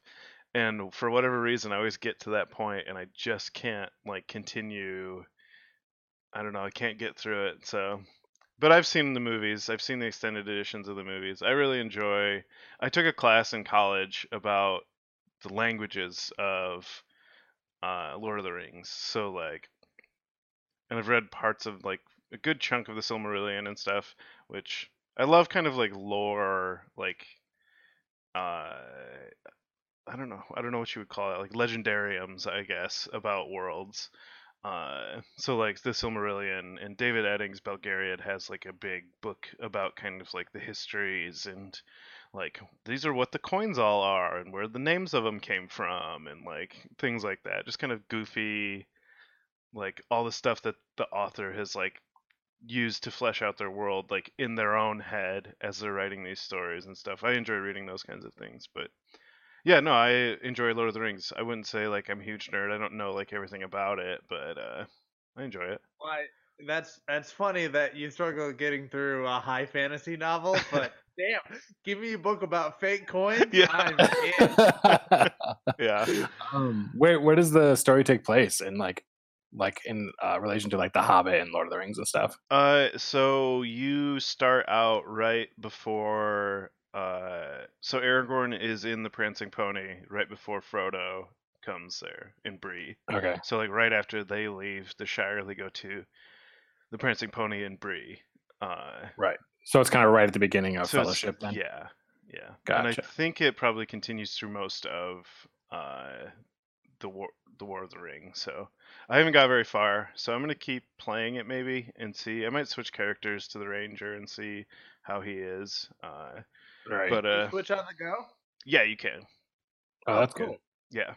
and for whatever reason, I always get to that point, and I just can't like continue. I don't know. I can't get through it. So but I've seen the movies. I've seen the extended editions of the movies. I really enjoy. I took a class in college about the languages of uh, Lord of the Rings. So like, and I've read parts of like a good chunk of the Silmarillion and stuff, which I love. Kind of like lore, like uh, I don't know. I don't know what you would call it, like legendariums, I guess, about worlds. Uh, so like the Silmarillion and David Eddings Belgariad has like a big book about kind of like the histories and like these are what the coins all are and where the names of them came from and like things like that. Just kind of goofy, like all the stuff that the author has like used to flesh out their world like in their own head as they're writing these stories and stuff. I enjoy reading those kinds of things, but yeah, no, I enjoy Lord of the Rings. I wouldn't say like I'm a huge nerd. I don't know like everything about it, but uh, I enjoy it. Why? That's that's funny that you struggle getting through a high fantasy novel, but damn, give me a book about fake coins. Yeah. I'm in. Yeah. um, where where does the story take place in like like in uh, relation to like the Hobbit and Lord of the Rings and stuff? Uh, so you start out right before. Uh, so Aragorn is in the Prancing Pony right before Frodo comes there in Bree. Okay. So like right after they leave the Shire, they go to the Prancing Pony in Bree. Uh, right. So it's kind of right at the beginning of so Fellowship then. Yeah, yeah. And I think it probably continues through most of uh, the war, the War of the Ring. So I haven't got very far. So I'm gonna keep playing it maybe and see. I might switch characters to the Ranger and see how he is. Uh, Right. but uh, Switch on the go. yeah, you can. oh, that's cool. good. Yeah.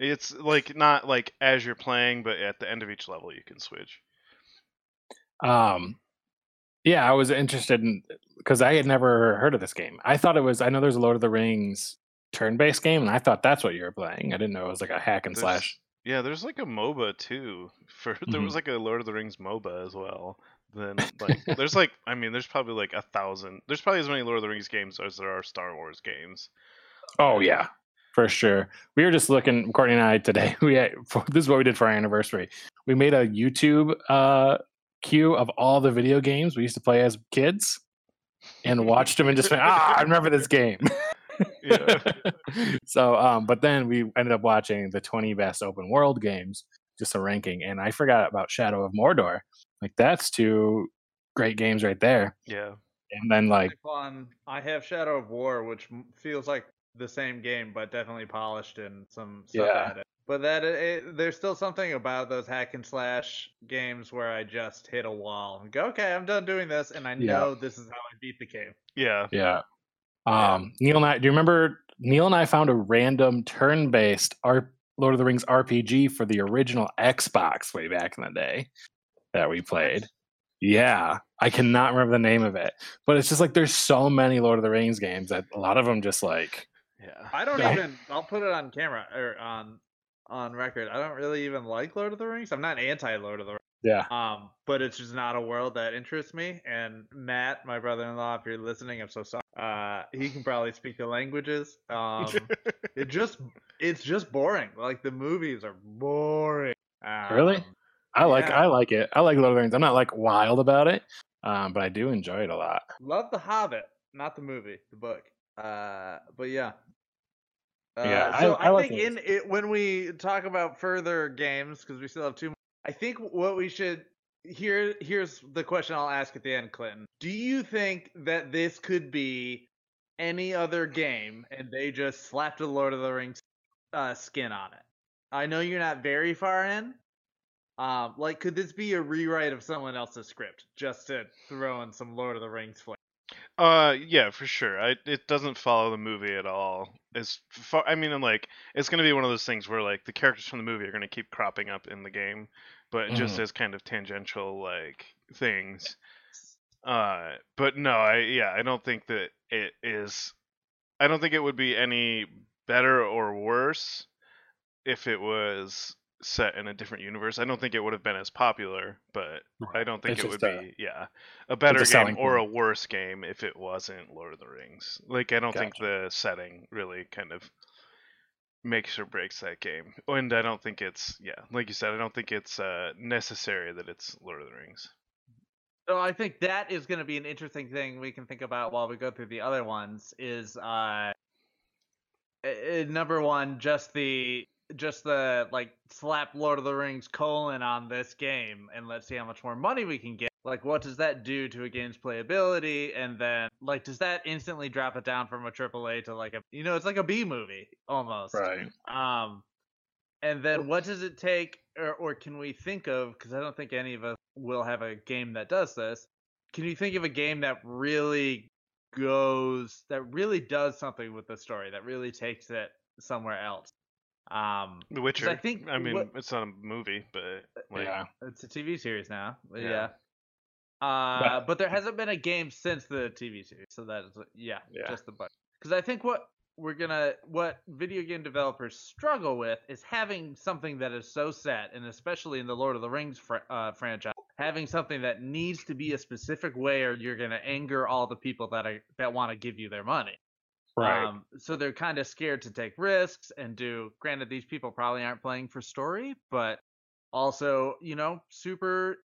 It's like not like as you're playing, but at the end of each level you can switch. Um, yeah, I was interested in because I had never heard of this game. I thought it was. I know there's a Lord of the Rings turn-based game, and I thought that's what you were playing. I didn't know it was like a hack and There's- slash. Yeah, there's like a MOBA too. For there Mhm. was like a Lord of the Rings MOBA as well. Then like there's like I mean there's probably like a thousand. There's probably as many Lord of the Rings games as there are Star Wars games. Oh yeah, for sure. We were just looking, Courtney and I today. We had, this is what we did for our anniversary. We made a YouTube uh, queue of all the video games we used to play as kids, and watched them and just went, ah, I remember this game. Yeah. so, um, but then we ended up watching the 20 best open world games, just a ranking, and I forgot about Shadow of Mordor. Like that's two great games right there. Yeah. And then like Fun. I have Shadow of War, which feels like the same game, but definitely polished and some stuff Yeah. added. But that it, it, there's still something about those hack and slash games where I just hit a wall and go, okay, I'm done doing this, and I Yeah. know this is how I beat the game. Yeah. Yeah. Um, Neil and I, do you remember Neil and I found a random turn-based R- Lord of the Rings RPG for the original Xbox way back in the day that we played. Yeah, I cannot remember the name of it, but it's just like there's so many Lord of the Rings games that a lot of them just like Yeah. I don't Yeah. even. I'll put it on camera or on on record. I don't really even like Lord of the Rings. I'm not anti Lord of the Rings. yeah. Um, but it's just not a world that interests me. And Matt, my brother-in-law, if you're listening, I'm so sorry. Uh, he can probably speak the languages. Um, it just it's just boring. Like the movies are boring. Really? I like Yeah. I like it. I like Lord of the Rings. I'm not like wild about it, um, but I do enjoy it a lot. Love The Hobbit, not the movie, the book. Uh, but yeah. Uh, Yeah, I- so I I, like think in it, when we talk about further games, because we still have two, more, I think what we should here here's the question I'll ask at the end, Clinton. Do you think that this could be any other game, and they just slapped a Lord of the Rings uh, skin on it? I know you're not very far in. Um, like, could this be a rewrite of someone else's script just to throw in some Lord of the Rings flavor? Uh, yeah, for sure. I, it doesn't follow the movie at all. As far, I mean, and, like it's gonna be one of those things where like the characters from the movie are gonna keep cropping up in the game, but just Mhm. as kind of tangential like things. Uh, but no, I yeah, I don't think that it is. I don't think it would be any better or worse if it was set in a different universe. I don't think it would have been as popular, but I don't think It's it would a- be yeah a better game selling or a worse game if it wasn't Lord of the Rings. Like I don't think the setting really kind of makes or breaks that game, and I don't think it's yeah like you said I don't think it's uh, necessary that it's Lord of the Rings. So I think that is going to be an interesting thing we can think about while we go through the other ones. Is uh, uh, number one just the just the like slap Lord of the Rings colon on this game and let's see how much more money we can get. Like, what does that do to a game's playability? And then, like, does that instantly drop it down from a AAA to like a you know, it's like a B movie almost. Right. Um, and then what does it take, or, or can we think of? Because I don't think any of us will have a game that does this. Can you think of a game that really goes, that really does something with the story, that really takes it somewhere else? Um, The Witcher. I think I mean what- it's not a movie, but like yeah. it's a TV series now. Yeah. Yeah. Uh, but there hasn't been a game since the TV series, so that is yeah, Yeah. just the but. Because I think what we're gonna, what video game developers struggle with is having something that is so set, and especially in the Lord of the Rings fr- uh, franchise, having something that needs to be a specific way, or you're gonna anger all the people that are that want to give you their money. Right. Um, so they're kind of scared to take risks and do. Granted, these people probably aren't playing for story, but also, you know, super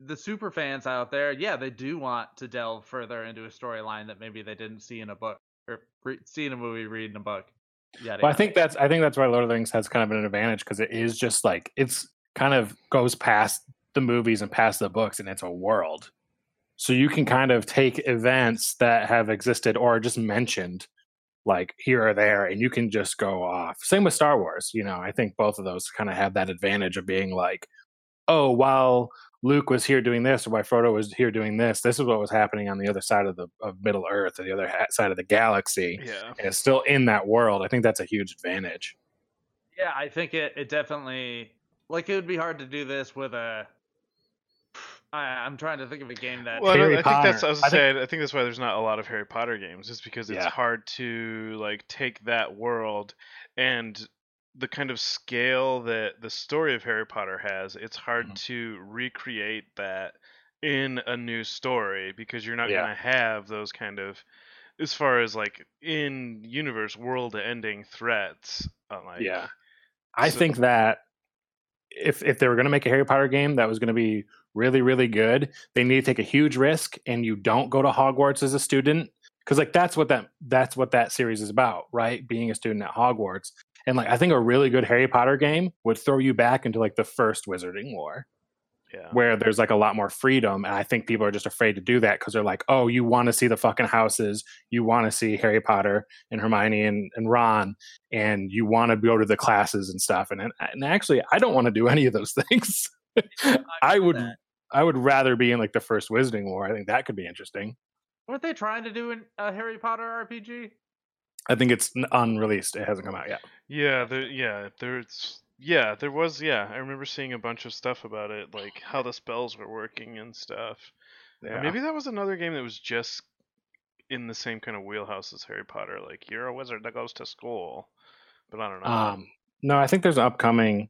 the super fans out there, yeah, they do want to delve further into a storyline that maybe they didn't see in a book or re- see in a movie, read in a book. Yeah, Well, I think that's I think that's why Lord of the Rings has kind of an advantage because it is just like it's kind of goes past the movies and past the books, and it's a world. So you can kind of take events that have existed or just mentioned, like here or there, and you can just go off. Same with Star Wars. You know, I think both of those kind of have that advantage of being like, oh, while Luke was here doing this, or while Frodo was here doing this, this is what was happening on the other side of the of Middle Earth or the other ha- side of the galaxy yeah. and it's still in that world. I think that's a huge advantage. yeah, I think it it definitely like it would be hard to do this with a. I, I'm trying to think of a game that. Well, I, Harry I think that's I was I think- saying. I think that's why there's not a lot of Harry Potter games, just because it's Yeah. hard to like take that world and the kind of scale that the story of Harry Potter has. It's hard Mhm. to recreate that in a new story because you're not Yeah. gonna have those kind of as far as like in universe world ending threats. Like, yeah, I so- think that if if they were going to make a Harry Potter game that was going to be really really good, they need to take a huge risk, and you don't go to Hogwarts as a student because like that's what that that's what that series is about, right? Being a student at Hogwarts, and like I think a really good Harry Potter game would throw you back into like the first Wizarding War. yeah. where there's like a lot more freedom and i think people are just afraid to do that because they're like oh you want to see the fucking houses you want to see harry potter and hermione and, and ron and you want to go to the classes and stuff and, and actually i don't want to do any of those things i would that. I would rather be in like the first wizarding war i think that could be interesting Weren't they trying to do an, a Harry Potter RPG? i think it's unreleased it hasn't come out yet Yeah, there yeah, there's yeah, there was yeah, I remember seeing a bunch of stuff about it, like how the spells were working and stuff. Or yeah. Maybe that was another game that was just in the same kind of wheelhouse as Harry Potter, like you're a wizard that goes to school. But I don't know. um no i think there's an upcoming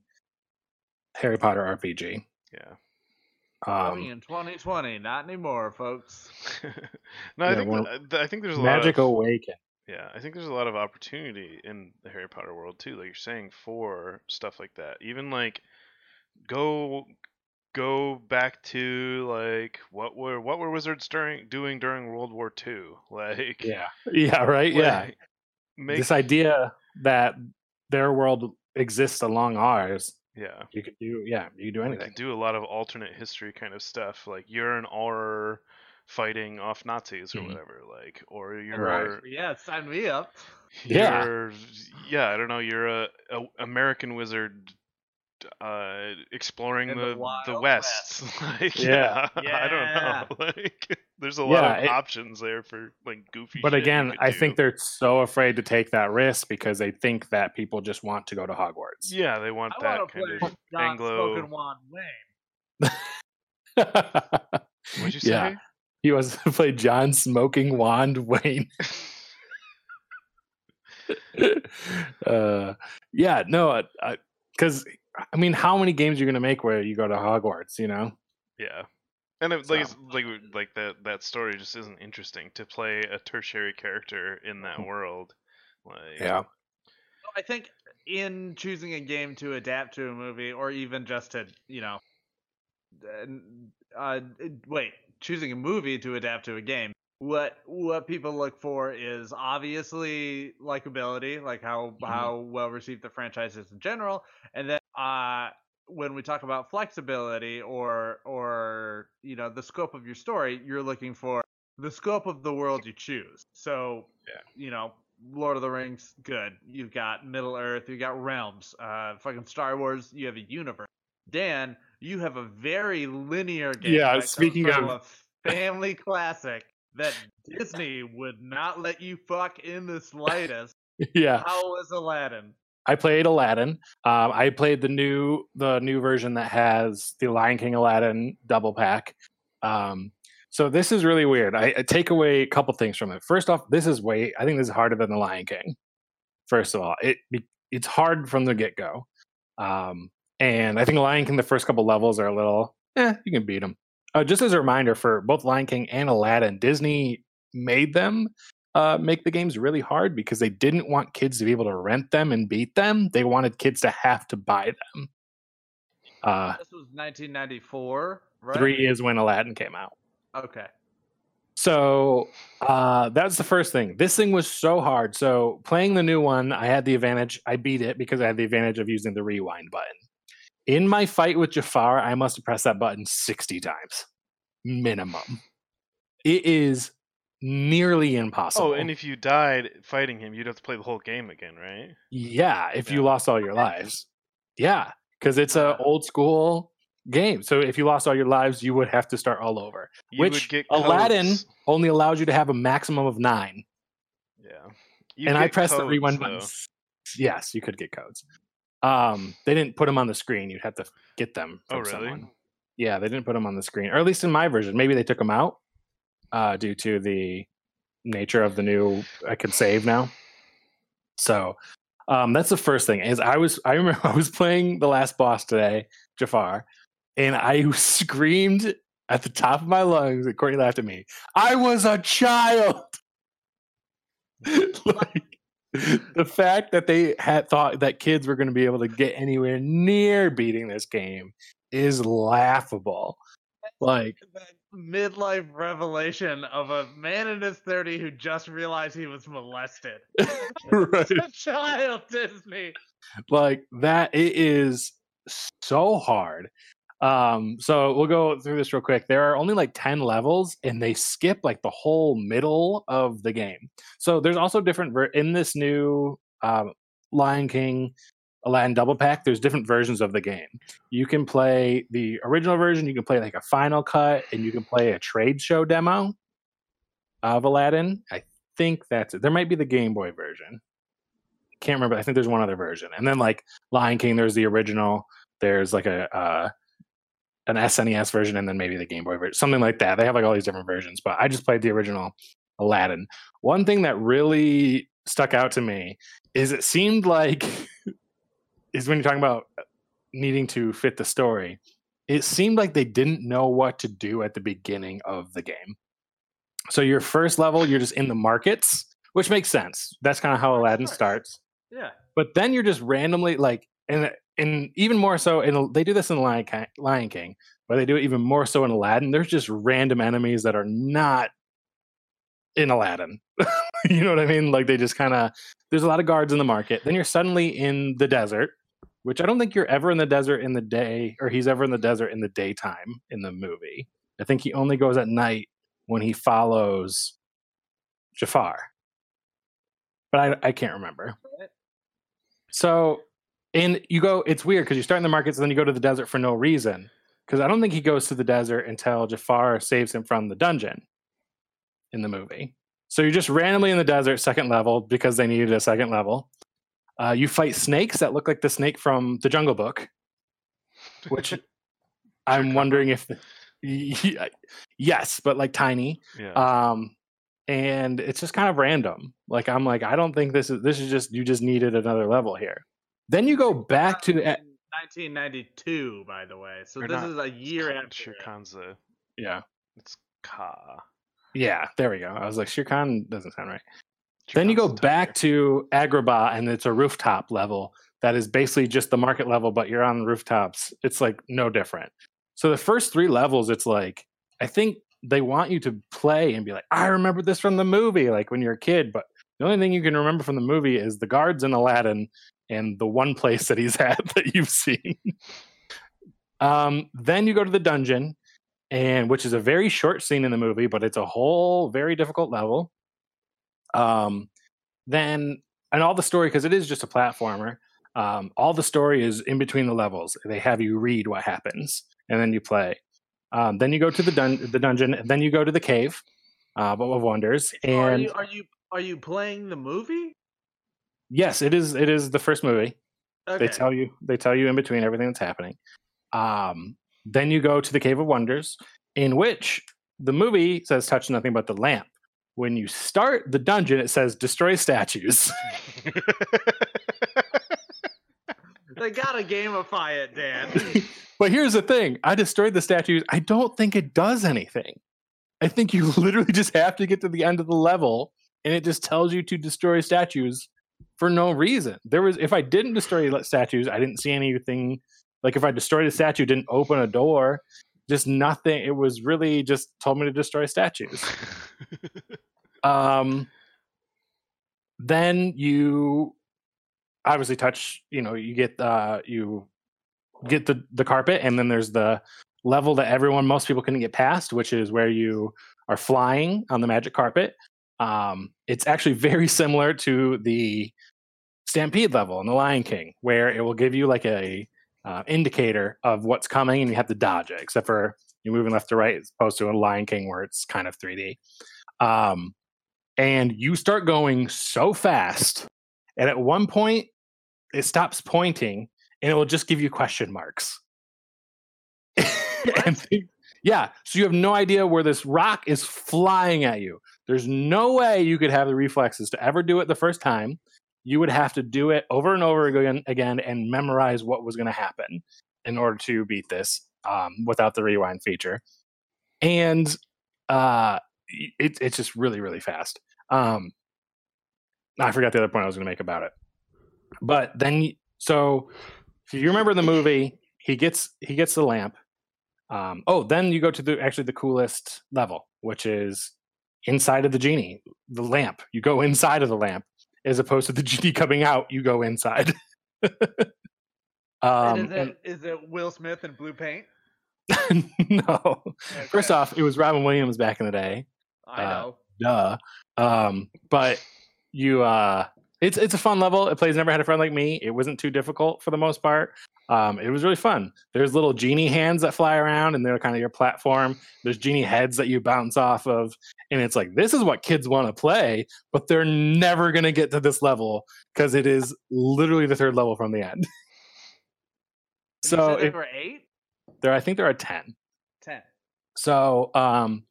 harry potter rpg yeah. Coming um in 2020, not anymore, folks. no, I Yeah, think one- th- th- I think there's a magic lot of awaken yeah, I think there's a lot of opportunity in the Harry Potter world too, like you're saying for stuff like that. Even like go go back to like what were what were wizards during doing during World War II? Like yeah yeah right yeah make this idea that their world exists along ours yeah. you could do yeah you could do We anything could do a lot of alternate history kind of stuff. Like you're an Auror fighting off Nazis or Mhm. whatever. Like or you're Yeah, sign me up. Yeah. you're yeah, I don't know, you're a, a American wizard uh exploring In the the Wild the west. like Yeah. yeah, I don't know. Like there's a lot Yeah, of it- options there for like goofy but shit again i do. think they're so afraid to take that risk because they think that people just want to go to hogwarts yeah, they want I that want kind of Anglo Smoking Wand Wayne. What'd you say? Yeah. he was to play john smoking wand wayne uh, yeah, no, I because I mean, how many games are you gonna make where you go to Hogwarts? You know? Yeah. And it, like, So- like, like that that story just isn't interesting to play a tertiary character in that world. Like, Yeah. I think in choosing a game to adapt to a movie, or even just to, you know, uh, uh, wait, choosing a movie to adapt to a game, what what people look for is obviously likability, like how Mhm. how well received the franchise is in general, and then uh, when we talk about flexibility or or you know the scope of your story, you're looking for the scope of the world you choose. So Yeah. you know, Lord of the Rings, good. You've got Middle Earth, you've got realms. Uh, fucking Star Wars, you have a universe. Dan, you have a very linear game. Yeah, speaking of- a family classic that Disney would not let you fuck in the slightest. yeah. How was Aladdin? I played Aladdin. Um, I played the new the new version that has the Lion King Aladdin double pack. Um, so this is really weird. I, I take away a couple things from it. First off, this is way. I think this is harder than the Lion King. First of all, it it's hard from the get go, um, and I think Lion King the first couple levels are a little. Eh, you can beat them. Uh, just as a reminder for both Lion King and Aladdin, Disney made them uh, make the games really hard because they didn't want kids to be able to rent them and beat them. They wanted kids to have to buy them. Uh, This was 1994, right? Three is when Aladdin came out. Okay. So uh, that's the first thing. This thing was so hard. So playing the new one, I had the advantage. I beat it because I had the advantage of using the rewind button. In my fight with Jafar, I must have pressed that button 60 times minimum. It is nearly impossible. Oh, and if you died fighting him, you'd have to play the whole game again, right? Yeah, if you lost all your lives. Yeah, because it's a Ah. old school game. So if you lost all your lives, you would have to start all over. You which Aladdin codes. only allows you to have a maximum of nine. Yeah. You'd and I pressed the rewind button. Yes, you could get codes. Um, they didn't put them on the screen. You'd have to get them Oh, really? someone. Yeah, they didn't put them on the screen, or at least in my version. Maybe they took them out uh, due to the nature of the new. I can save now. So um, that's the first thing. Is I was I remember I was playing the last boss today, Jafar, and I screamed at the top of my lungs. And Courtney laughed at me. I was a child. like the fact that they had thought that kids were going to be able to get anywhere near beating this game is laughable. Like, midlife revelation of a man in his 30 who just realized he was molested. right. a child, Disney. like that it is so hard um so we'll go through this real quick there are only like 10 levels and they skip like the whole middle of the game so there's also different ver- in this new um lion king aladdin double pack there's different versions of the game you can play the original version you can play like a final cut and you can play a trade show demo of aladdin i think that's it there might be the game boy version can't remember. I think there's one other version, and then like Lion King, there's the original. There's like a uh, an SNES version, and then maybe the Game Boy version, something like that. They have like all these different versions, but I just played the original Aladdin. One thing that really stuck out to me is it seemed like is when you're talking about needing to fit the story. It seemed like they didn't know what to do at the beginning of the game. So your first level, you're just in the markets, which makes sense. That's kind of how Aladdin starts Yeah. but then you're just randomly like and and even more so and they do this in lion king, lion king but they do it even more so in aladdin there's just random enemies that are not in aladdin you know what i mean like they just kind of there's a lot of guards in the market then you're suddenly in the desert which i don't think you're ever in the desert in the day or he's ever in the desert in the daytime in the movie i think he only goes at night when he follows jafar but i, I can't remember so, and you go, it's weird because you start in the markets and then you go to the desert for no reason. Because I don't think he goes to the desert until Jafar saves him from the dungeon in the movie. So you're just randomly in the desert, second level, because they needed a second level. Uh, you fight snakes that look like the snake from the Jungle Book, which I'm wondering if. yes, but like tiny. Yeah. Um, and it's just kind of random. Like I'm like, I don't think this is this is just you just needed another level here. Then you go back to 1992, by the way. So this not- is a year Sure after. it. Yeah it's Kaa. yeah there we go. I was like, Shere Khan doesn't sound right. Then you go back to Agrabah, and it's a rooftop level that is basically just the market level, but you're on rooftops. It's like no different. So the first three levels, it's like I think they want you to play and be like, I remember this from the movie, like when you're a kid. But the only thing you can remember from the movie is the guards in Aladdin and the one place that he's at that you've seen. um, then you go to the dungeon, and which is a very short scene in the movie, but it's a whole very difficult level. Um, then and all the story because it is just a platformer. Um, all the story is in between the levels. They have you read what happens, and then you play. Um, then you go to the dun- the dungeon, and then you go to the cave uh, of wonders. So are And you are you are you playing the movie? yes, it is. It is the first movie. Okay. They tell you. They tell you in between everything that's happening. Um, then you go to the cave of wonders, in which the movie says touch nothing but the lamp. When you start the dungeon, it says destroy statues. They gotta gamify it, Dan. but here's the thing I destroyed the statues. I don't think it does anything. I think you literally just have to get to the end of the level and it just tells you to destroy statues for no reason. There was, if I didn't destroy statues, I didn't see anything. Like if I destroyed a statue, didn't open a door, just nothing. It was really just told me to destroy statues. Um, then you obviously touch. You know, you get uh, you get the the carpet, and then there's the level that everyone, most people couldn't get past, which is where you are flying on the magic carpet. Um, it's actually very similar to the Stampede level in the Lion King, where it will give you like a uh, indicator of what's coming, and you have to dodge it. Except for you're moving left to right, as opposed to a Lion King where it's kind of 3D. Um, and you start going so fast, and at one point it stops pointing, and it will just give you question marks. and yeah, so you have no idea where this rock is flying at you. There's no way you could have the reflexes to ever do it the first time. You would have to do it over and over again, again and memorize what was going to happen in order to beat this um, without the rewind feature. And uh, it, it's just really, really fast. Um, I forgot the other point I was going to make about it. But then, so if you remember the movie, he gets he gets the lamp. Um, oh, then you go to the actually the coolest level, which is inside of the genie, the lamp. You go inside of the lamp, as opposed to the genie coming out. You go inside. um, and is it is it Will Smith in blue paint? and- no. First off, it was Robin Williams back in the day. I uh, know. Duh. Um, but you uh it's it's a fun level. It plays never had a friend like me. It wasn't too difficult for the most part. Um, it was really fun. There's little genie hands that fly around and they're kind of your platform. There's genie heads that you bounce off of. And it's like this is what kids want to play, but they're never gonna get to this level because it is literally the third level from the end. So there if, were eight, there I think there are ten. ten. So, um,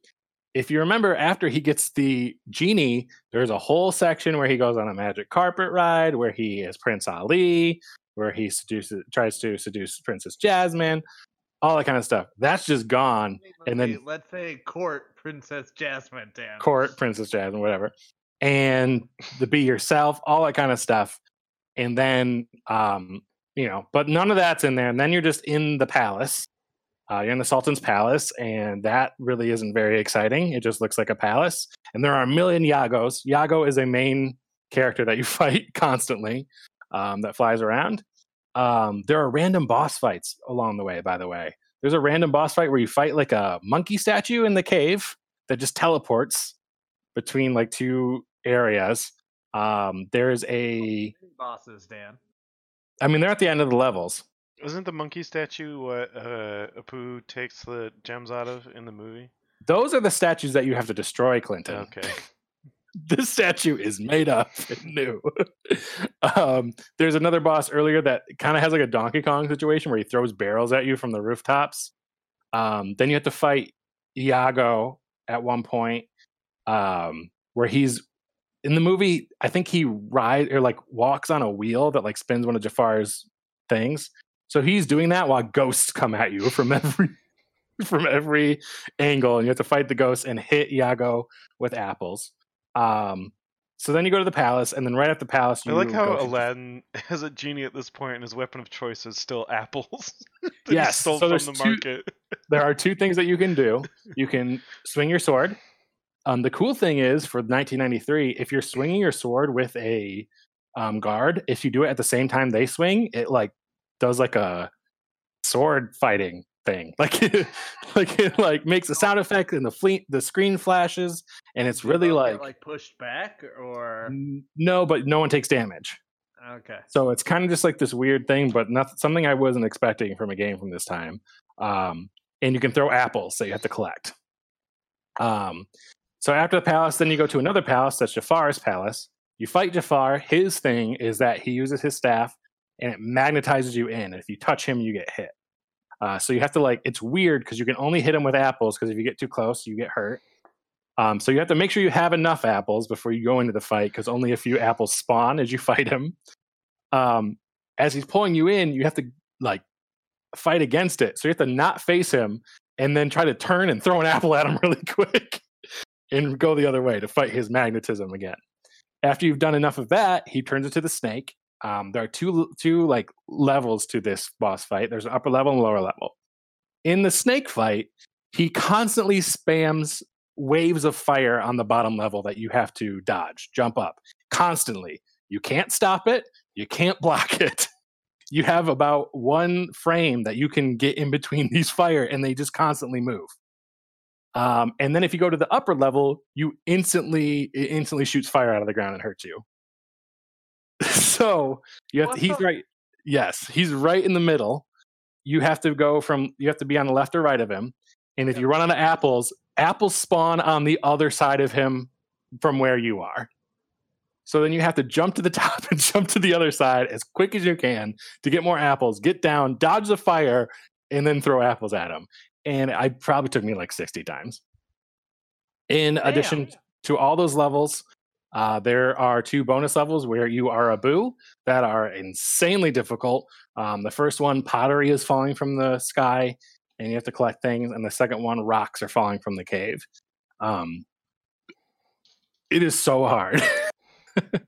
if you remember, after he gets the genie, there's a whole section where he goes on a magic carpet ride, where he is Prince Ali, where he seduces, tries to seduce Princess Jasmine, all that kind of stuff. That's just gone. And then- let's say court Princess Jasmine. Court, Princess Jasmine, whatever, and the be yourself, all that kind of stuff. And then, um, you know, but none of that's in there. And then you're just in the palace. Uh, you're in the Sultan's palace, and that really isn't very exciting. It just looks like a palace, and there are a million Iagos. Iago is a main character that you fight constantly, um, that flies around. Um, there are random boss fights along the way. By the way, there's a random boss fight where you fight like a monkey statue in the cave that just teleports between like two areas. Um, there's a, bosses, Dan. I mean, they're at the end of the levels. Isn't the monkey statue what uh, Abu takes the gems out of in the movie? Those are the statues that you have to destroy, Clinton. Okay. this statue is made up and new. um, there's another boss earlier that kind of has like a Donkey Kong situation where he throws barrels at you from the rooftops. Um, then you have to fight Iago at one point. Um, where he's in the movie. I think he rides or like walks on a wheel that like spins one of Jafar's things. So he's doing that while ghosts come at you from every from every angle, and you have to fight the ghosts and hit Iago with apples. Um, so then you go to the palace, and then right at the palace, I like how Aladdin has a genie at this point, and his weapon of choice is still apples. Yes, so from the two- there are two things that you can do. You can swing your sword. Um, the cool thing is for 1993, if you're swinging your sword with a um, guard, if you do it at the same time they swing, it like does like a sword fighting thing. Like, it, like it like makes a sound effect and the fleet the screen flashes, and it's really get, like, like pushed back or n- no, but no one takes damage. okay. So it's kind of just like this weird thing, but not something I wasn't expecting from a game from this time. Um, and you can throw apples that you have to collect. Um, so after the palace, then you go to another palace. That's Jafar's palace. You fight Jafar. His thing is that he uses his staff and it magnetizes you in. And if you touch him, you get hit. Uh, so you have to like. It's weird because you can only hit him with apples. Because if you get too close, you get hurt. Um, so you have to make sure you have enough apples before you go into the fight, because only a few apples spawn as you fight him. Um, as he's pulling you in, you have to like fight against it. So you have to not face him and then try to turn and throw an apple at him really quick and go the other way to fight his magnetism again. After you've done enough of that, he turns into the snake. Um, there are two two like levels to this boss fight. There's an upper level and lower level. In the snake fight, he constantly spams waves of fire on the bottom level that you have to dodge, jump up constantly. You can't stop it. You can't block it. You have about one frame that you can get in between these fire, and they just constantly move. Um, and then if you go to the upper level, you instantly it instantly shoots fire out of the ground and hurts you. So you have What to, he's the- right. Yes, he's right in the middle. You have to go from you have to be on the left or right of him. And if you run out of apples, apples spawn on the other side of him from where you are. So then you have to jump to the top and jump to the other side as quick as you can to get more apples, get down, dodge the fire, and then throw apples at him. And I probably took me like 60 times. In addition to all those levels, uh, there are two bonus levels where you are Abu that are insanely difficult. Um, the first one, pottery is falling from the sky, and you have to collect things. And the second one, rocks are falling from the cave. Um, it is so hard.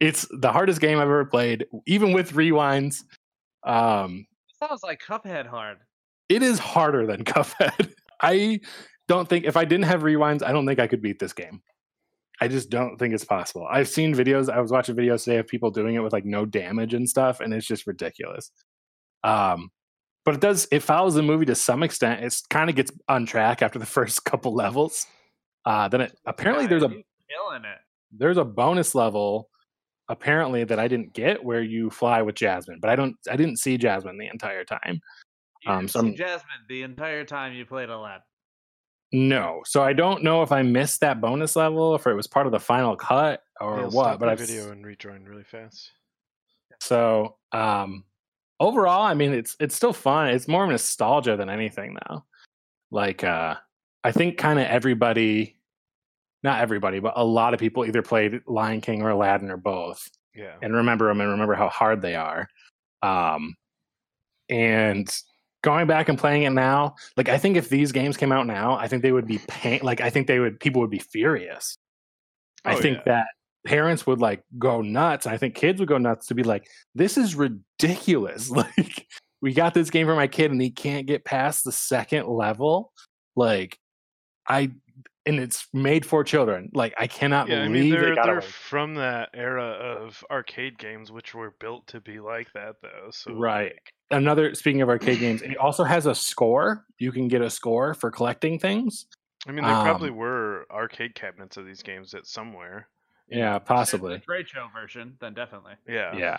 it's the hardest game I've ever played, even with rewinds. Um, Sounds like Cuphead hard. it is harder than Cuphead. I don't think if I didn't have rewinds, I don't think I could beat this game. I just don't think it's possible. I've seen videos. I was watching videos today of people doing it with like no damage and stuff, and it's just ridiculous. Um, but it does. It follows the movie to some extent. It kind of gets on track after the first couple levels. Uh, then it apparently Yeah, there's a killing it. there's a bonus level apparently that I didn't get where you fly with Jasmine, but I don't I didn't see Jasmine the entire time. You Um, see Jasmine the entire time you played Aladdin. No, so I don't know if I missed that bonus level, if it was part of the final cut or what. But I've video and rejoin really fast. so um, overall, I mean, it's it's still fun. It's more nostalgia than anything now. Like uh, I think kind of everybody, not everybody, but a lot of people either played Lion King or Aladdin or both. Yeah. and remember them and remember how hard they are. Um, and going back and playing it now, like I think if these games came out now, I think they would be pain. Like I think they would people would be furious. I Oh, think yeah. that parents would like go nuts. I think kids would go nuts to be like, "This is ridiculous!" Like we got this game for my kid and he can't get past the second level. Like I. And it's made for children. Like I cannot Yeah, I believe mean they they're got they're from that era of arcade games, which were built to be like that, though. So Right. Another speaking of arcade games it also has a score you can get a score for collecting things I mean, there probably Um, were arcade cabinets of these games at somewhere. yeah possibly it's a trade show version, then definitely. Yeah. yeah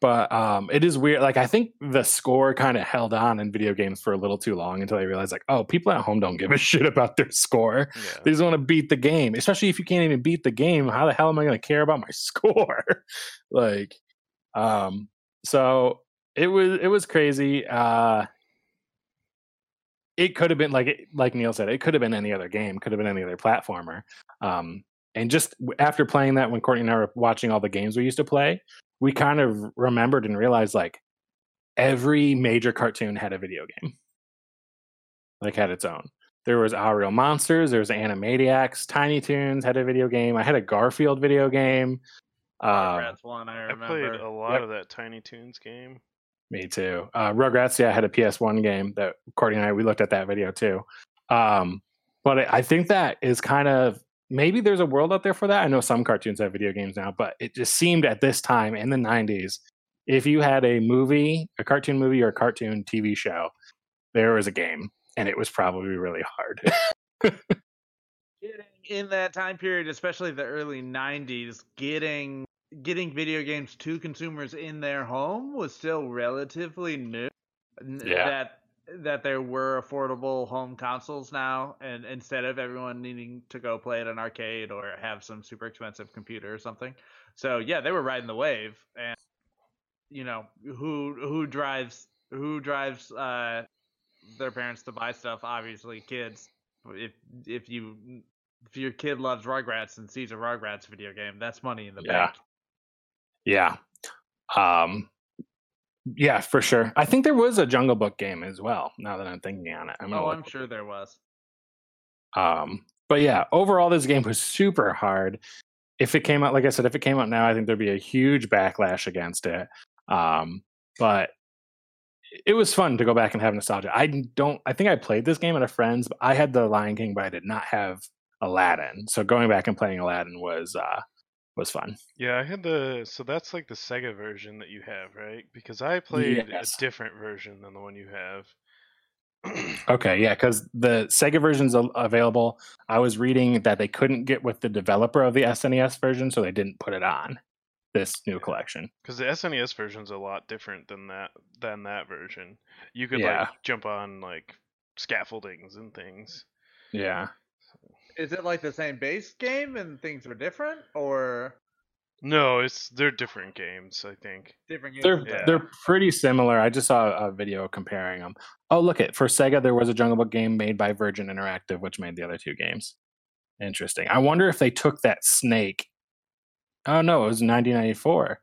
but um it is weird like i think the score kind of held on in video games for a little too long until they realized like oh people at home don't give a shit about their score Yeah. they just want to beat the game especially if you can't even beat the game how the hell am i going to care about my score like um so it was it was crazy uh it could have been like like neil said it could have been any other game could have been any other platformer um And just after playing that, when Courtney and I were watching all the games we used to play, we kind of remembered and realized like every major cartoon had a video game, like had its own. There was Aaahh!!! Real Monsters, there was Animaniacs, Tiny Toons had a video game. I had a Garfield video game. Um, Rugrats one, I I played a lot Yep. of that Tiny Toons game. Me too. Uh, Rugrats, yeah, had a PS1 game that Courtney and I we looked at that video too. Um, but I think that is kind of maybe there's a world out there for that. I know some cartoons have video games now, but it just seemed at this time in the 90s, if you had a movie, a cartoon movie or a cartoon TV show, there was a game, and it was probably really hard. getting in that time period, especially the early '90s, getting getting video games to consumers in their home was still relatively new. Yeah. That that there were affordable home consoles now, and instead of everyone needing to go play at an arcade or have some super expensive computer or something. So yeah, they were riding the wave, and you know who who drives who drives uh, their parents to buy stuff? Obviously, kids. If if you if your kid loves Rugrats and sees a Rugrats video game, that's money in the Yeah. bank. Yeah. Um, yeah, for sure. I think there was a Jungle Book game as well. Now that I'm thinking on it, I'm Oh, I'm sure there was. Um, but yeah, overall, this game was super hard. If it came out, like I said, if it came out now, I think there'd be a huge backlash against it. Um, but it was fun to go back and have nostalgia. I don't, I think I played this game at a friend's, but I had the Lion King, but I did not have Aladdin. So going back and playing Aladdin was, uh, was fun. Yeah, I had the so that's like the Sega version that you have, right? Because I played Yes. a different version than the one you have. Okay, yeah, because the Sega version's available. I was reading that they couldn't get with the developer of the SNES version, so they didn't put it on this new collection. Because the SNES version's a lot different than that than that version. You could Yeah. like jump on like scaffoldings and things. Yeah. Is it like the same base game and things are different, or No, it's they're different games. I think. different games? They're? Yeah. they're pretty similar. I just saw a video comparing them. Oh, look at for Sega, there was a Jungle Book game made by Virgin Interactive, which made the other two games. Interesting. I wonder if they took that snake. Oh no, it was 1994.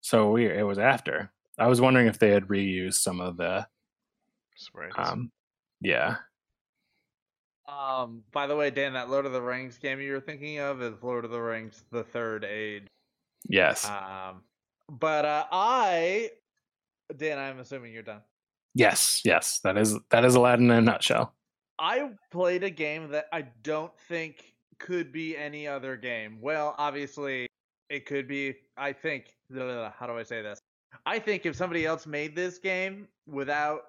So weird. It was after. I was wondering if they had reused some of the. Sprites. Um, yeah. Um. By the way, Dan, that Lord of the Rings game you were thinking of is Lord of the Rings: The Third Age. Yes. Um. But uh, I, Dan, I'm assuming you're done. yes. Yes. That is that is Aladdin in a nutshell. I played a game that I don't think could be any other game. Well, obviously, it could be. I think. How do I say this? I think if somebody else made this game without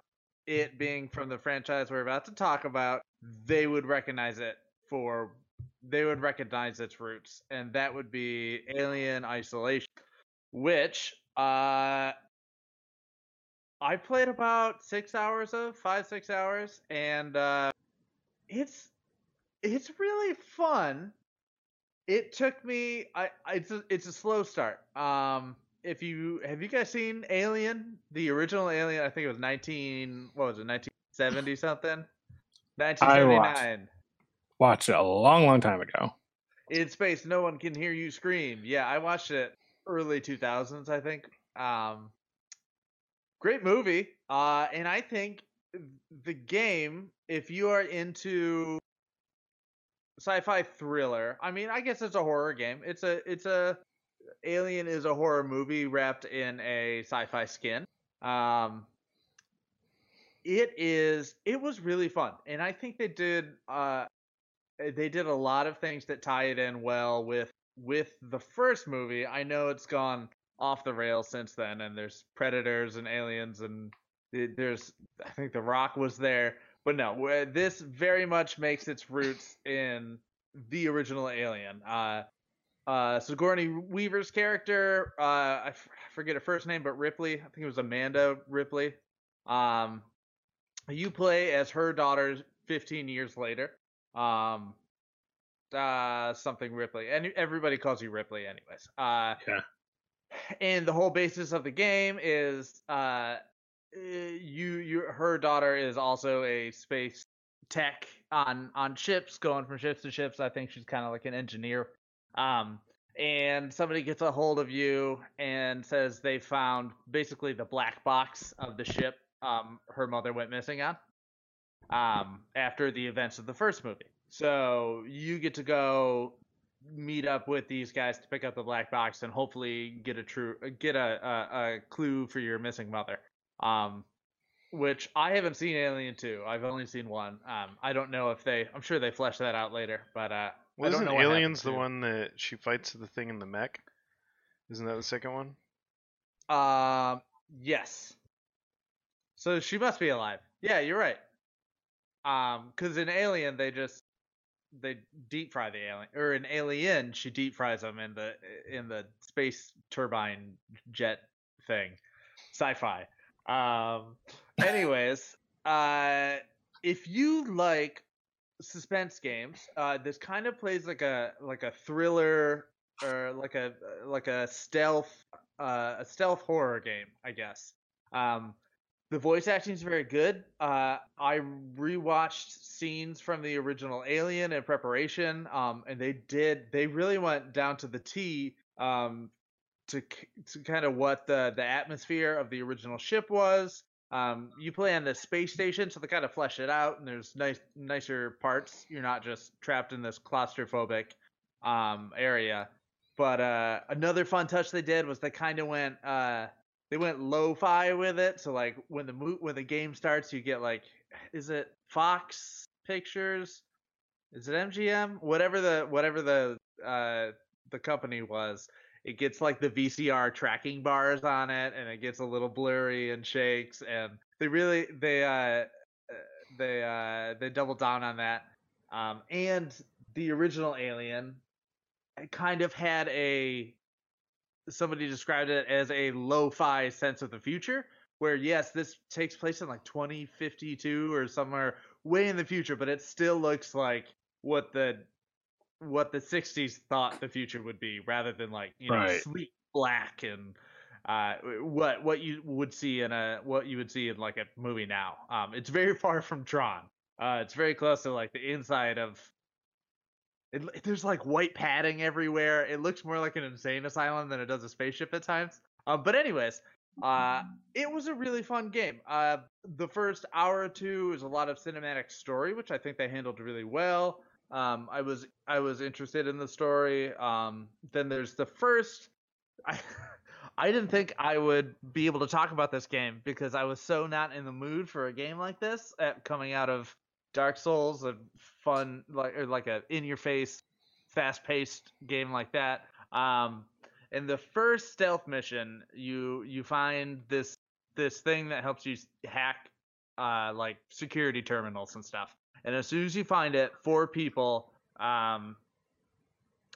it being from the franchise we're about to talk about, they would recognize it for. They would recognize its roots, and that would be Alien Isolation, which uh I played about six hours of five six hours, and uh, it's it's really fun. It took me. I, it's a, it's a slow start. Um, if you have you guys seen Alien, the original Alien? I think it was nineteen. What was it? Nineteen seventy something. Seventy nine. Watched it a long, long time ago. In space, no one can hear you scream. Yeah, I watched it early 2000s, I think. Um, great movie. Uh, and I think the game, if you are into sci-fi thriller, I mean, I guess it's a horror game. It's a, it's a, Alien is a horror movie wrapped in a sci-fi skin. Um, it is, it was really fun, and I think they did, uh, they did a lot of things that tie it in well with with the first movie. I know it's gone off the rails since then, and there's predators and aliens, and there's I think The Rock was there, but no, this very much makes its roots in the original Alien. Uh, uh, Sigourney Weaver's character, uh, I f- I forget her first name, but Ripley, I think it was Amanda Ripley. Um, you play as her daughter 15 years later. Um, uh, something Ripley, and everybody calls you Ripley, anyways. Uh, Yeah. And the whole basis of the game is, uh, you, you, her daughter is also a space tech on on ships, going from ships to ships. I think she's kind of like an engineer Um, and somebody gets a hold of you and says they found basically the black box of the ship um, her mother went missing on um, after the events of the first movie. So you get to go meet up with these guys to pick up the black box and hopefully get a true get a, a, a clue for your missing mother. Um, which I haven't seen Alien 2. I've only seen one. Um, I don't know if they. I'm sure they flesh that out later, but uh, I don't Wasn't know Aliens the one that she fights the thing in the mech? Isn't that the second one? Um, yes. So she must be alive. Yeah, you're right. Um, because in Alien they just they deep fry the alien, or in Alien she deep fries them in the in the space turbine jet thing. Sci-fi. Um. Anyways, uh, if you like suspense games, uh, this kind of plays like a like a thriller or like a like a stealth uh, a stealth horror game, I guess. Um, the voice acting is very good. Uh, I rewatched scenes from the original Alien in preparation, um, and they did. They really went down to the T um, to to kind of what the the atmosphere of the original ship was. Um, you play on the space station, so they kind of flesh it out, and there's nice nicer parts. You're not just trapped in this claustrophobic um, area. But uh, another fun touch they did was they kind of went uh, they went lo-fi with it. So like when the mo- when the game starts, you get like is it Fox Pictures? Is it MGM? Whatever the whatever the uh, the company was, it gets like the VCR tracking bars on it, and it gets a little blurry and shakes. And they really they uh, uh, they uh, they double down on that. Um, and the original Alien kind of had a somebody described it as a lo-fi sense of the future where yes this takes place in like 2052 or somewhere way in the future but it still looks like what the what the 60s thought the future would be rather than like you know Right. sleek black and uh, what what you would see in a what you would see in like a movie now um it's very far from Tron uh it's very close to like the inside of it, l- there's like white padding everywhere. It looks more like an insane asylum than it does a spaceship at times. Um, but anyways, uh, it was a really fun game. Uh, the first hour or two is a lot of cinematic story, which I think they handled really well. Um, I was I was interested in the story. Um, then there's the first. I I didn't think I would be able to talk about this game because I was so not in the mood for a game like this at, coming out of Dark Souls, a fun like or like a in your face, fast paced game like that. Um, in the first stealth mission, you you find this this thing that helps you hack uh, like security terminals and stuff. And as soon as you find it, four people um,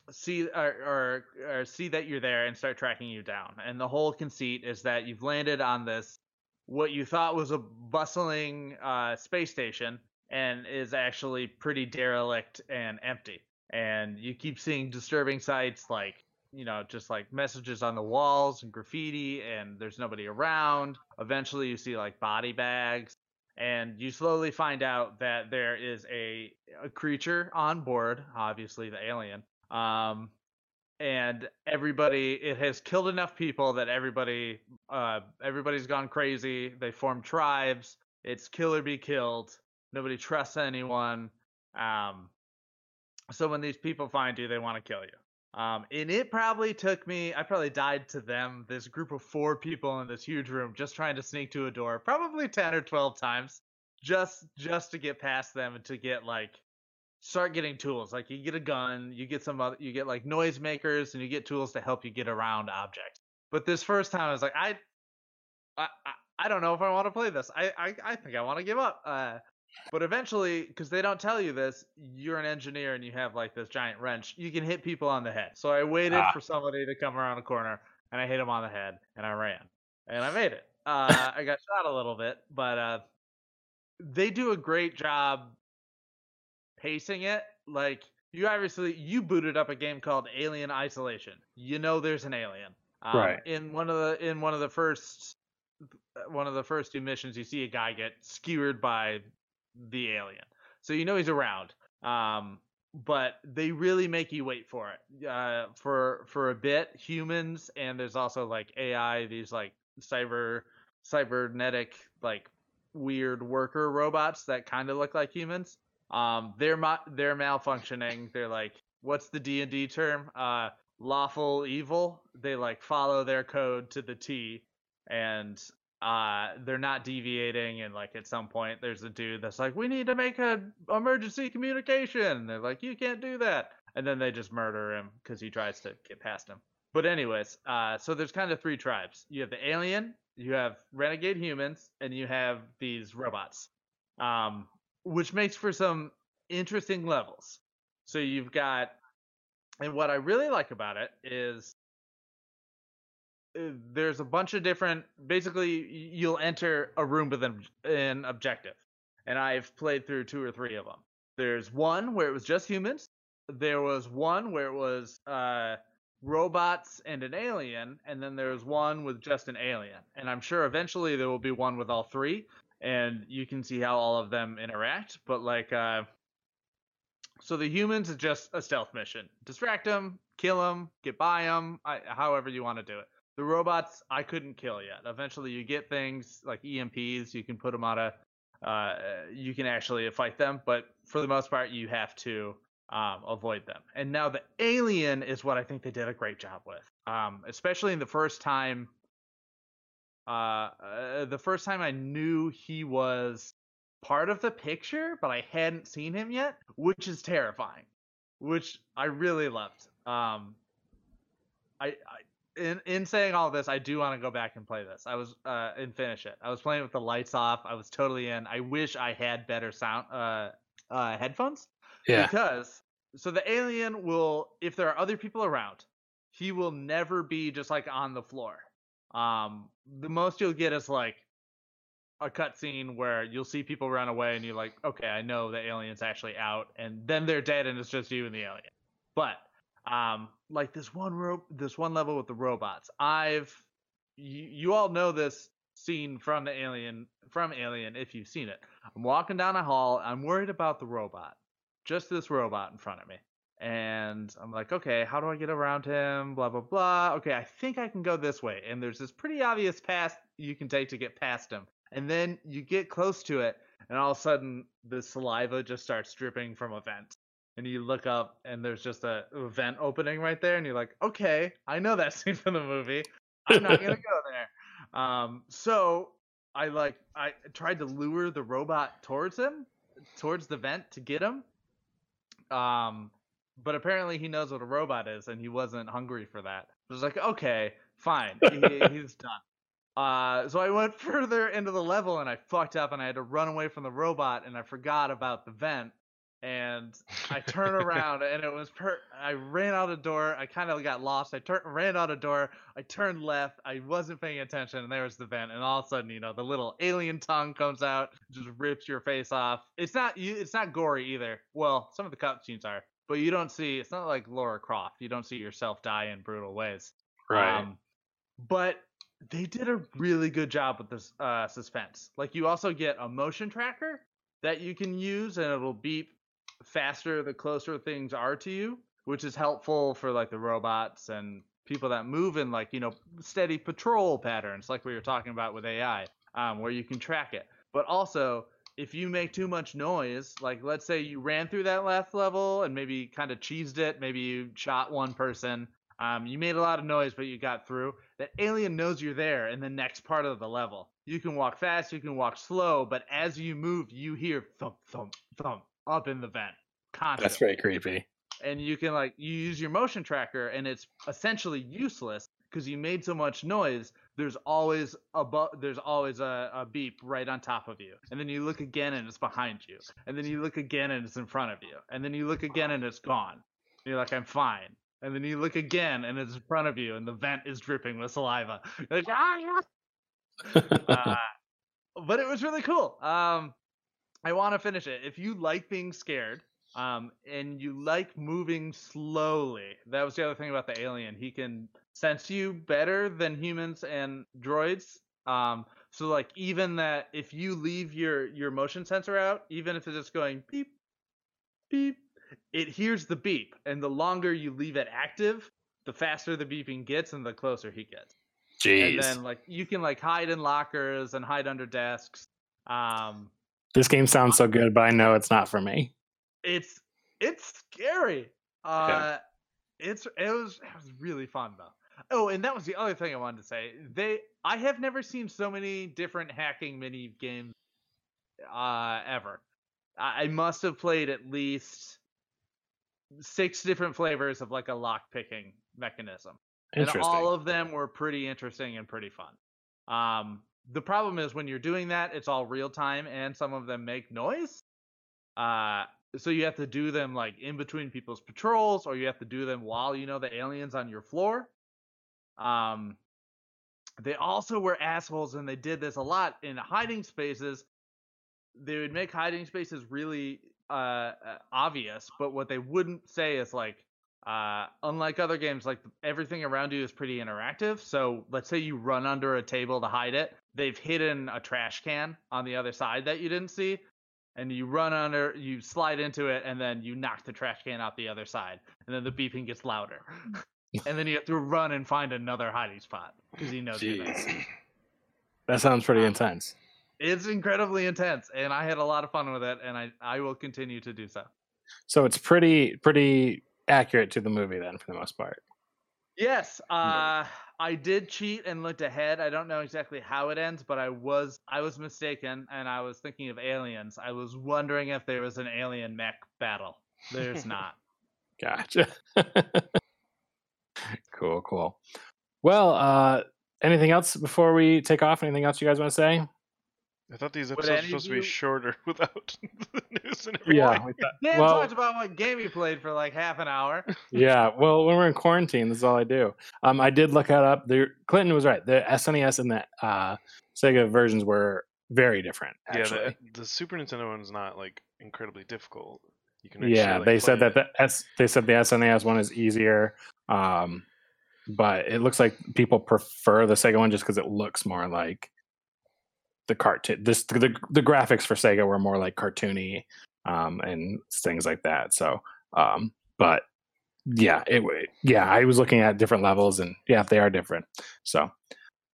see or, or, or see that you're there and start tracking you down. And the whole conceit is that you've landed on this what you thought was a bustling uh, space station and is actually pretty derelict and empty. And you keep seeing disturbing sights like you know just like messages on the walls and graffiti and there's nobody around. Eventually you see like body bags and you slowly find out that there is a, a creature on board obviously the alien um, and everybody it has killed enough people that everybody uh, everybody's gone crazy. They form tribes. It's kill or be killed nobody trusts anyone um, so when these people find you they want to kill you um, and it probably took me, I probably died to them, this group of four people in this huge room, just trying to sneak to a door, probably 10 or 12 times, just, just to get past them and to get like, start getting tools. Like you get a gun, you get some other, you get like noisemakers and you get tools to help you get around objects. But this first time I was like, I, I, I, don't know if I want to play this. I, I, I think I want to give up. Uh, but eventually, because they don't tell you this, you're an engineer and you have like this giant wrench. You can hit people on the head. So I waited Ah. for somebody to come around a corner and I hit him on the head and I ran and I made it. Uh, I got shot a little bit, but uh, they do a great job pacing it. Like you obviously you booted up a game called Alien Isolation. You know there's an alien. Um, Right. In one of the in one of the first one of the first two missions, you see a guy get skewered by the alien, so you know he's around. Um, but they really make you wait for it uh, for for a bit. Humans and there's also like AI, these like cyber cybernetic like weird worker robots that kind of look like humans. Um, they're ma- they're malfunctioning. They're like, what's the D and D term? Uh, lawful evil. They like follow their code to the T, and uh, they're not deviating. And like at some point, there's a dude that's like, we need to make a emergency communication. And they're like, you can't do that. And then they just murder him because he tries to get past him. But anyways, uh, so there's kind of three tribes. You have the alien, you have renegade humans, and you have these robots, um, which makes for some interesting levels. So you've got, and what I really like about it is there's a bunch of different. Basically, you'll enter a room with an, an objective, and I've played through two or three of them. There's one where it was just humans. There was one where it was uh, robots and an alien, and then there's one with just an alien. And I'm sure eventually there will be one with all three, and you can see how all of them interact. But like, uh, so the humans is just a stealth mission: distract them, kill them, get by them, I, however you want to do it. The robots I couldn't kill yet. Eventually, you get things like EMPs. You can put them on a. Uh, you can actually fight them, but for the most part, you have to um, avoid them. And now the alien is what I think they did a great job with, um, especially in the first time. Uh, uh, the first time I knew he was part of the picture, but I hadn't seen him yet, which is terrifying, which I really loved. Um, I, I in in saying all this, I do want to go back and play this. I was uh and finish it. I was playing with the lights off. I was totally in. I wish I had better sound uh uh headphones Yeah. because so the alien will if there are other people around, he will never be just like on the floor. Um the most you'll get is like a cutscene where you'll see people run away and you're like, okay, I know the alien's actually out, and then they're dead and it's just you and the alien. But um like this one ro- this one level with the robots, I've you, you all know this scene from the alien from Alien if you've seen it. I'm walking down a hall, I'm worried about the robot. Just this robot in front of me. And I'm like, okay, how do I get around him? Blah blah blah. Okay, I think I can go this way. And there's this pretty obvious path you can take to get past him. And then you get close to it, and all of a sudden the saliva just starts dripping from a vent. And you look up, and there's just a vent opening right there, and you're like, okay, I know that scene from the movie. I'm not gonna go there. Um, so I like I tried to lure the robot towards him, towards the vent to get him. Um, but apparently he knows what a robot is, and he wasn't hungry for that. I was like, okay, fine, he, he's done. Uh, so I went further into the level, and I fucked up, and I had to run away from the robot, and I forgot about the vent. And I turn around, and it was per. I ran out a door. I kind of got lost. I turned, ran out a door. I turned left. I wasn't paying attention, and there was the vent. And all of a sudden, you know, the little alien tongue comes out, just rips your face off. It's not you. It's not gory either. Well, some of the cutscenes are, but you don't see. It's not like Lara Croft. You don't see yourself die in brutal ways. Right. Um, but they did a really good job with this uh, suspense. Like you also get a motion tracker that you can use, and it'll beep faster the closer things are to you, which is helpful for like the robots and people that move in like you know steady patrol patterns, like we were talking about with AI, um, where you can track it. But also, if you make too much noise, like let's say you ran through that last level and maybe kind of cheesed it, maybe you shot one person, um, you made a lot of noise, but you got through. That alien knows you're there in the next part of the level. You can walk fast, you can walk slow, but as you move, you hear thump, thump, thump up in the vent. Constantly That's very creepy. and you can like you use your motion tracker and it's essentially useless because you made so much noise there's always a bu- there's always a, a beep right on top of you and then you look again and it's behind you and then you look again and it's in front of you and then you look again and it's gone and you're like i'm fine and then you look again and it's in front of you and the vent is dripping with saliva You're like, "Ah, yeah." uh, but it was really cool. Um, I want to finish it. If you like being scared, um, and you like moving slowly, that was the other thing about the alien. He can sense you better than humans and droids. Um, so like even that, if you leave your your motion sensor out, even if it's just going beep, beep, it hears the beep, and the longer you leave it active, the faster the beeping gets, and the closer he gets. Jeez. And then like you can like hide in lockers and hide under desks. Um, this game sounds so good, but I know it's not for me. it's it's scary. Uh, it's it was it was really fun though. Oh, and that was the other thing I wanted to say. They I have never seen so many different hacking mini games uh ever. I, I must have played at least six different flavors of like a lock picking mechanism. And all of them were pretty interesting and pretty fun. Um, the problem is when you're doing that, it's all real time, and some of them make noise. Uh, so you have to do them like in between people's patrols, or you have to do them while you know the aliens on your floor. Um, they also were assholes, and they did this a lot in hiding spaces. They would make hiding spaces really uh, uh, obvious, but what they wouldn't say is like, uh, unlike other games, like everything around you is pretty interactive. So let's say you run under a table to hide it. They've hidden a trash can on the other side that you didn't see. And you run under, you slide into it, and then you knock the trash can out the other side. And then the beeping gets louder. and then you have to run and find another hiding spot because he knows you're That sounds pretty um, intense. It's incredibly intense, and I had a lot of fun with it, and I, I will continue to do so. So it's pretty pretty accurate to the movie then, for the most part. Yes, uh, I did cheat and looked ahead. I don't know exactly how it ends, but I was I was mistaken, and I was thinking of aliens. I was wondering if there was an alien mech battle. There's not. Gotcha. cool, cool. Well, uh, anything else before we take off? Anything else you guys want to say? I thought these episodes were supposed of to be you- shorter without the news and everything. Yeah, we thought- Dan well, talked about what game he played for like half an hour. yeah. Well, when we're in quarantine, this is all I do. Um, I did look that up. The Clinton was right. The SNES and the uh, Sega versions were very different. Yeah, Actually, the, the Super Nintendo one is not like incredibly difficult. You can actually, yeah. like, they said play that the S. They said the SNES one is easier. Um, but it looks like people prefer the Sega one just because it looks more like the cartoon. This the the graphics for Sega were more like cartoony, um, and things like that. So, um, but yeah, it yeah. I was looking at different levels, and yeah, they are different. So.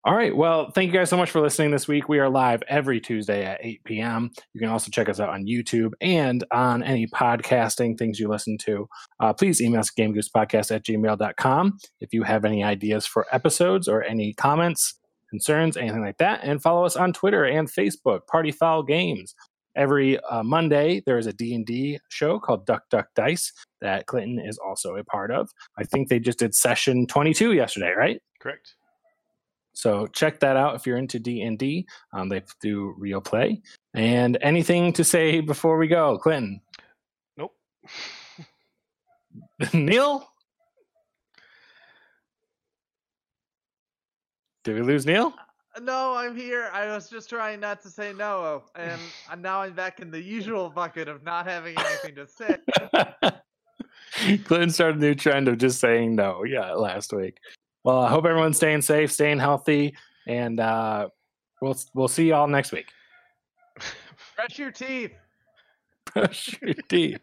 All right. Well, thank you guys so much for listening this week. We are live every Tuesday at 8 p.m. You can also check us out on YouTube and on any podcasting things you listen to. Uh, please email us gamegoosepodcast at gmail.com if you have any ideas for episodes or any comments, concerns, anything like that. And follow us on Twitter and Facebook, Party Foul Games. Every uh, Monday, there is a D&D show called Duck Duck Dice that Clinton is also a part of. I think they just did session 22 yesterday, right? Correct. So check that out if you're into D and D. Um, they do real play. And anything to say before we go, Clinton, Nope. Neil? Did we lose Neil? No, I'm here. I was just trying not to say no, and uh, now I'm back in the usual bucket of not having anything to say. Clinton started a new trend of just saying no. Yeah, last week. Well, I hope everyone's staying safe, staying healthy, and uh, we'll we'll see y'all next week. Brush your teeth. Brush your teeth.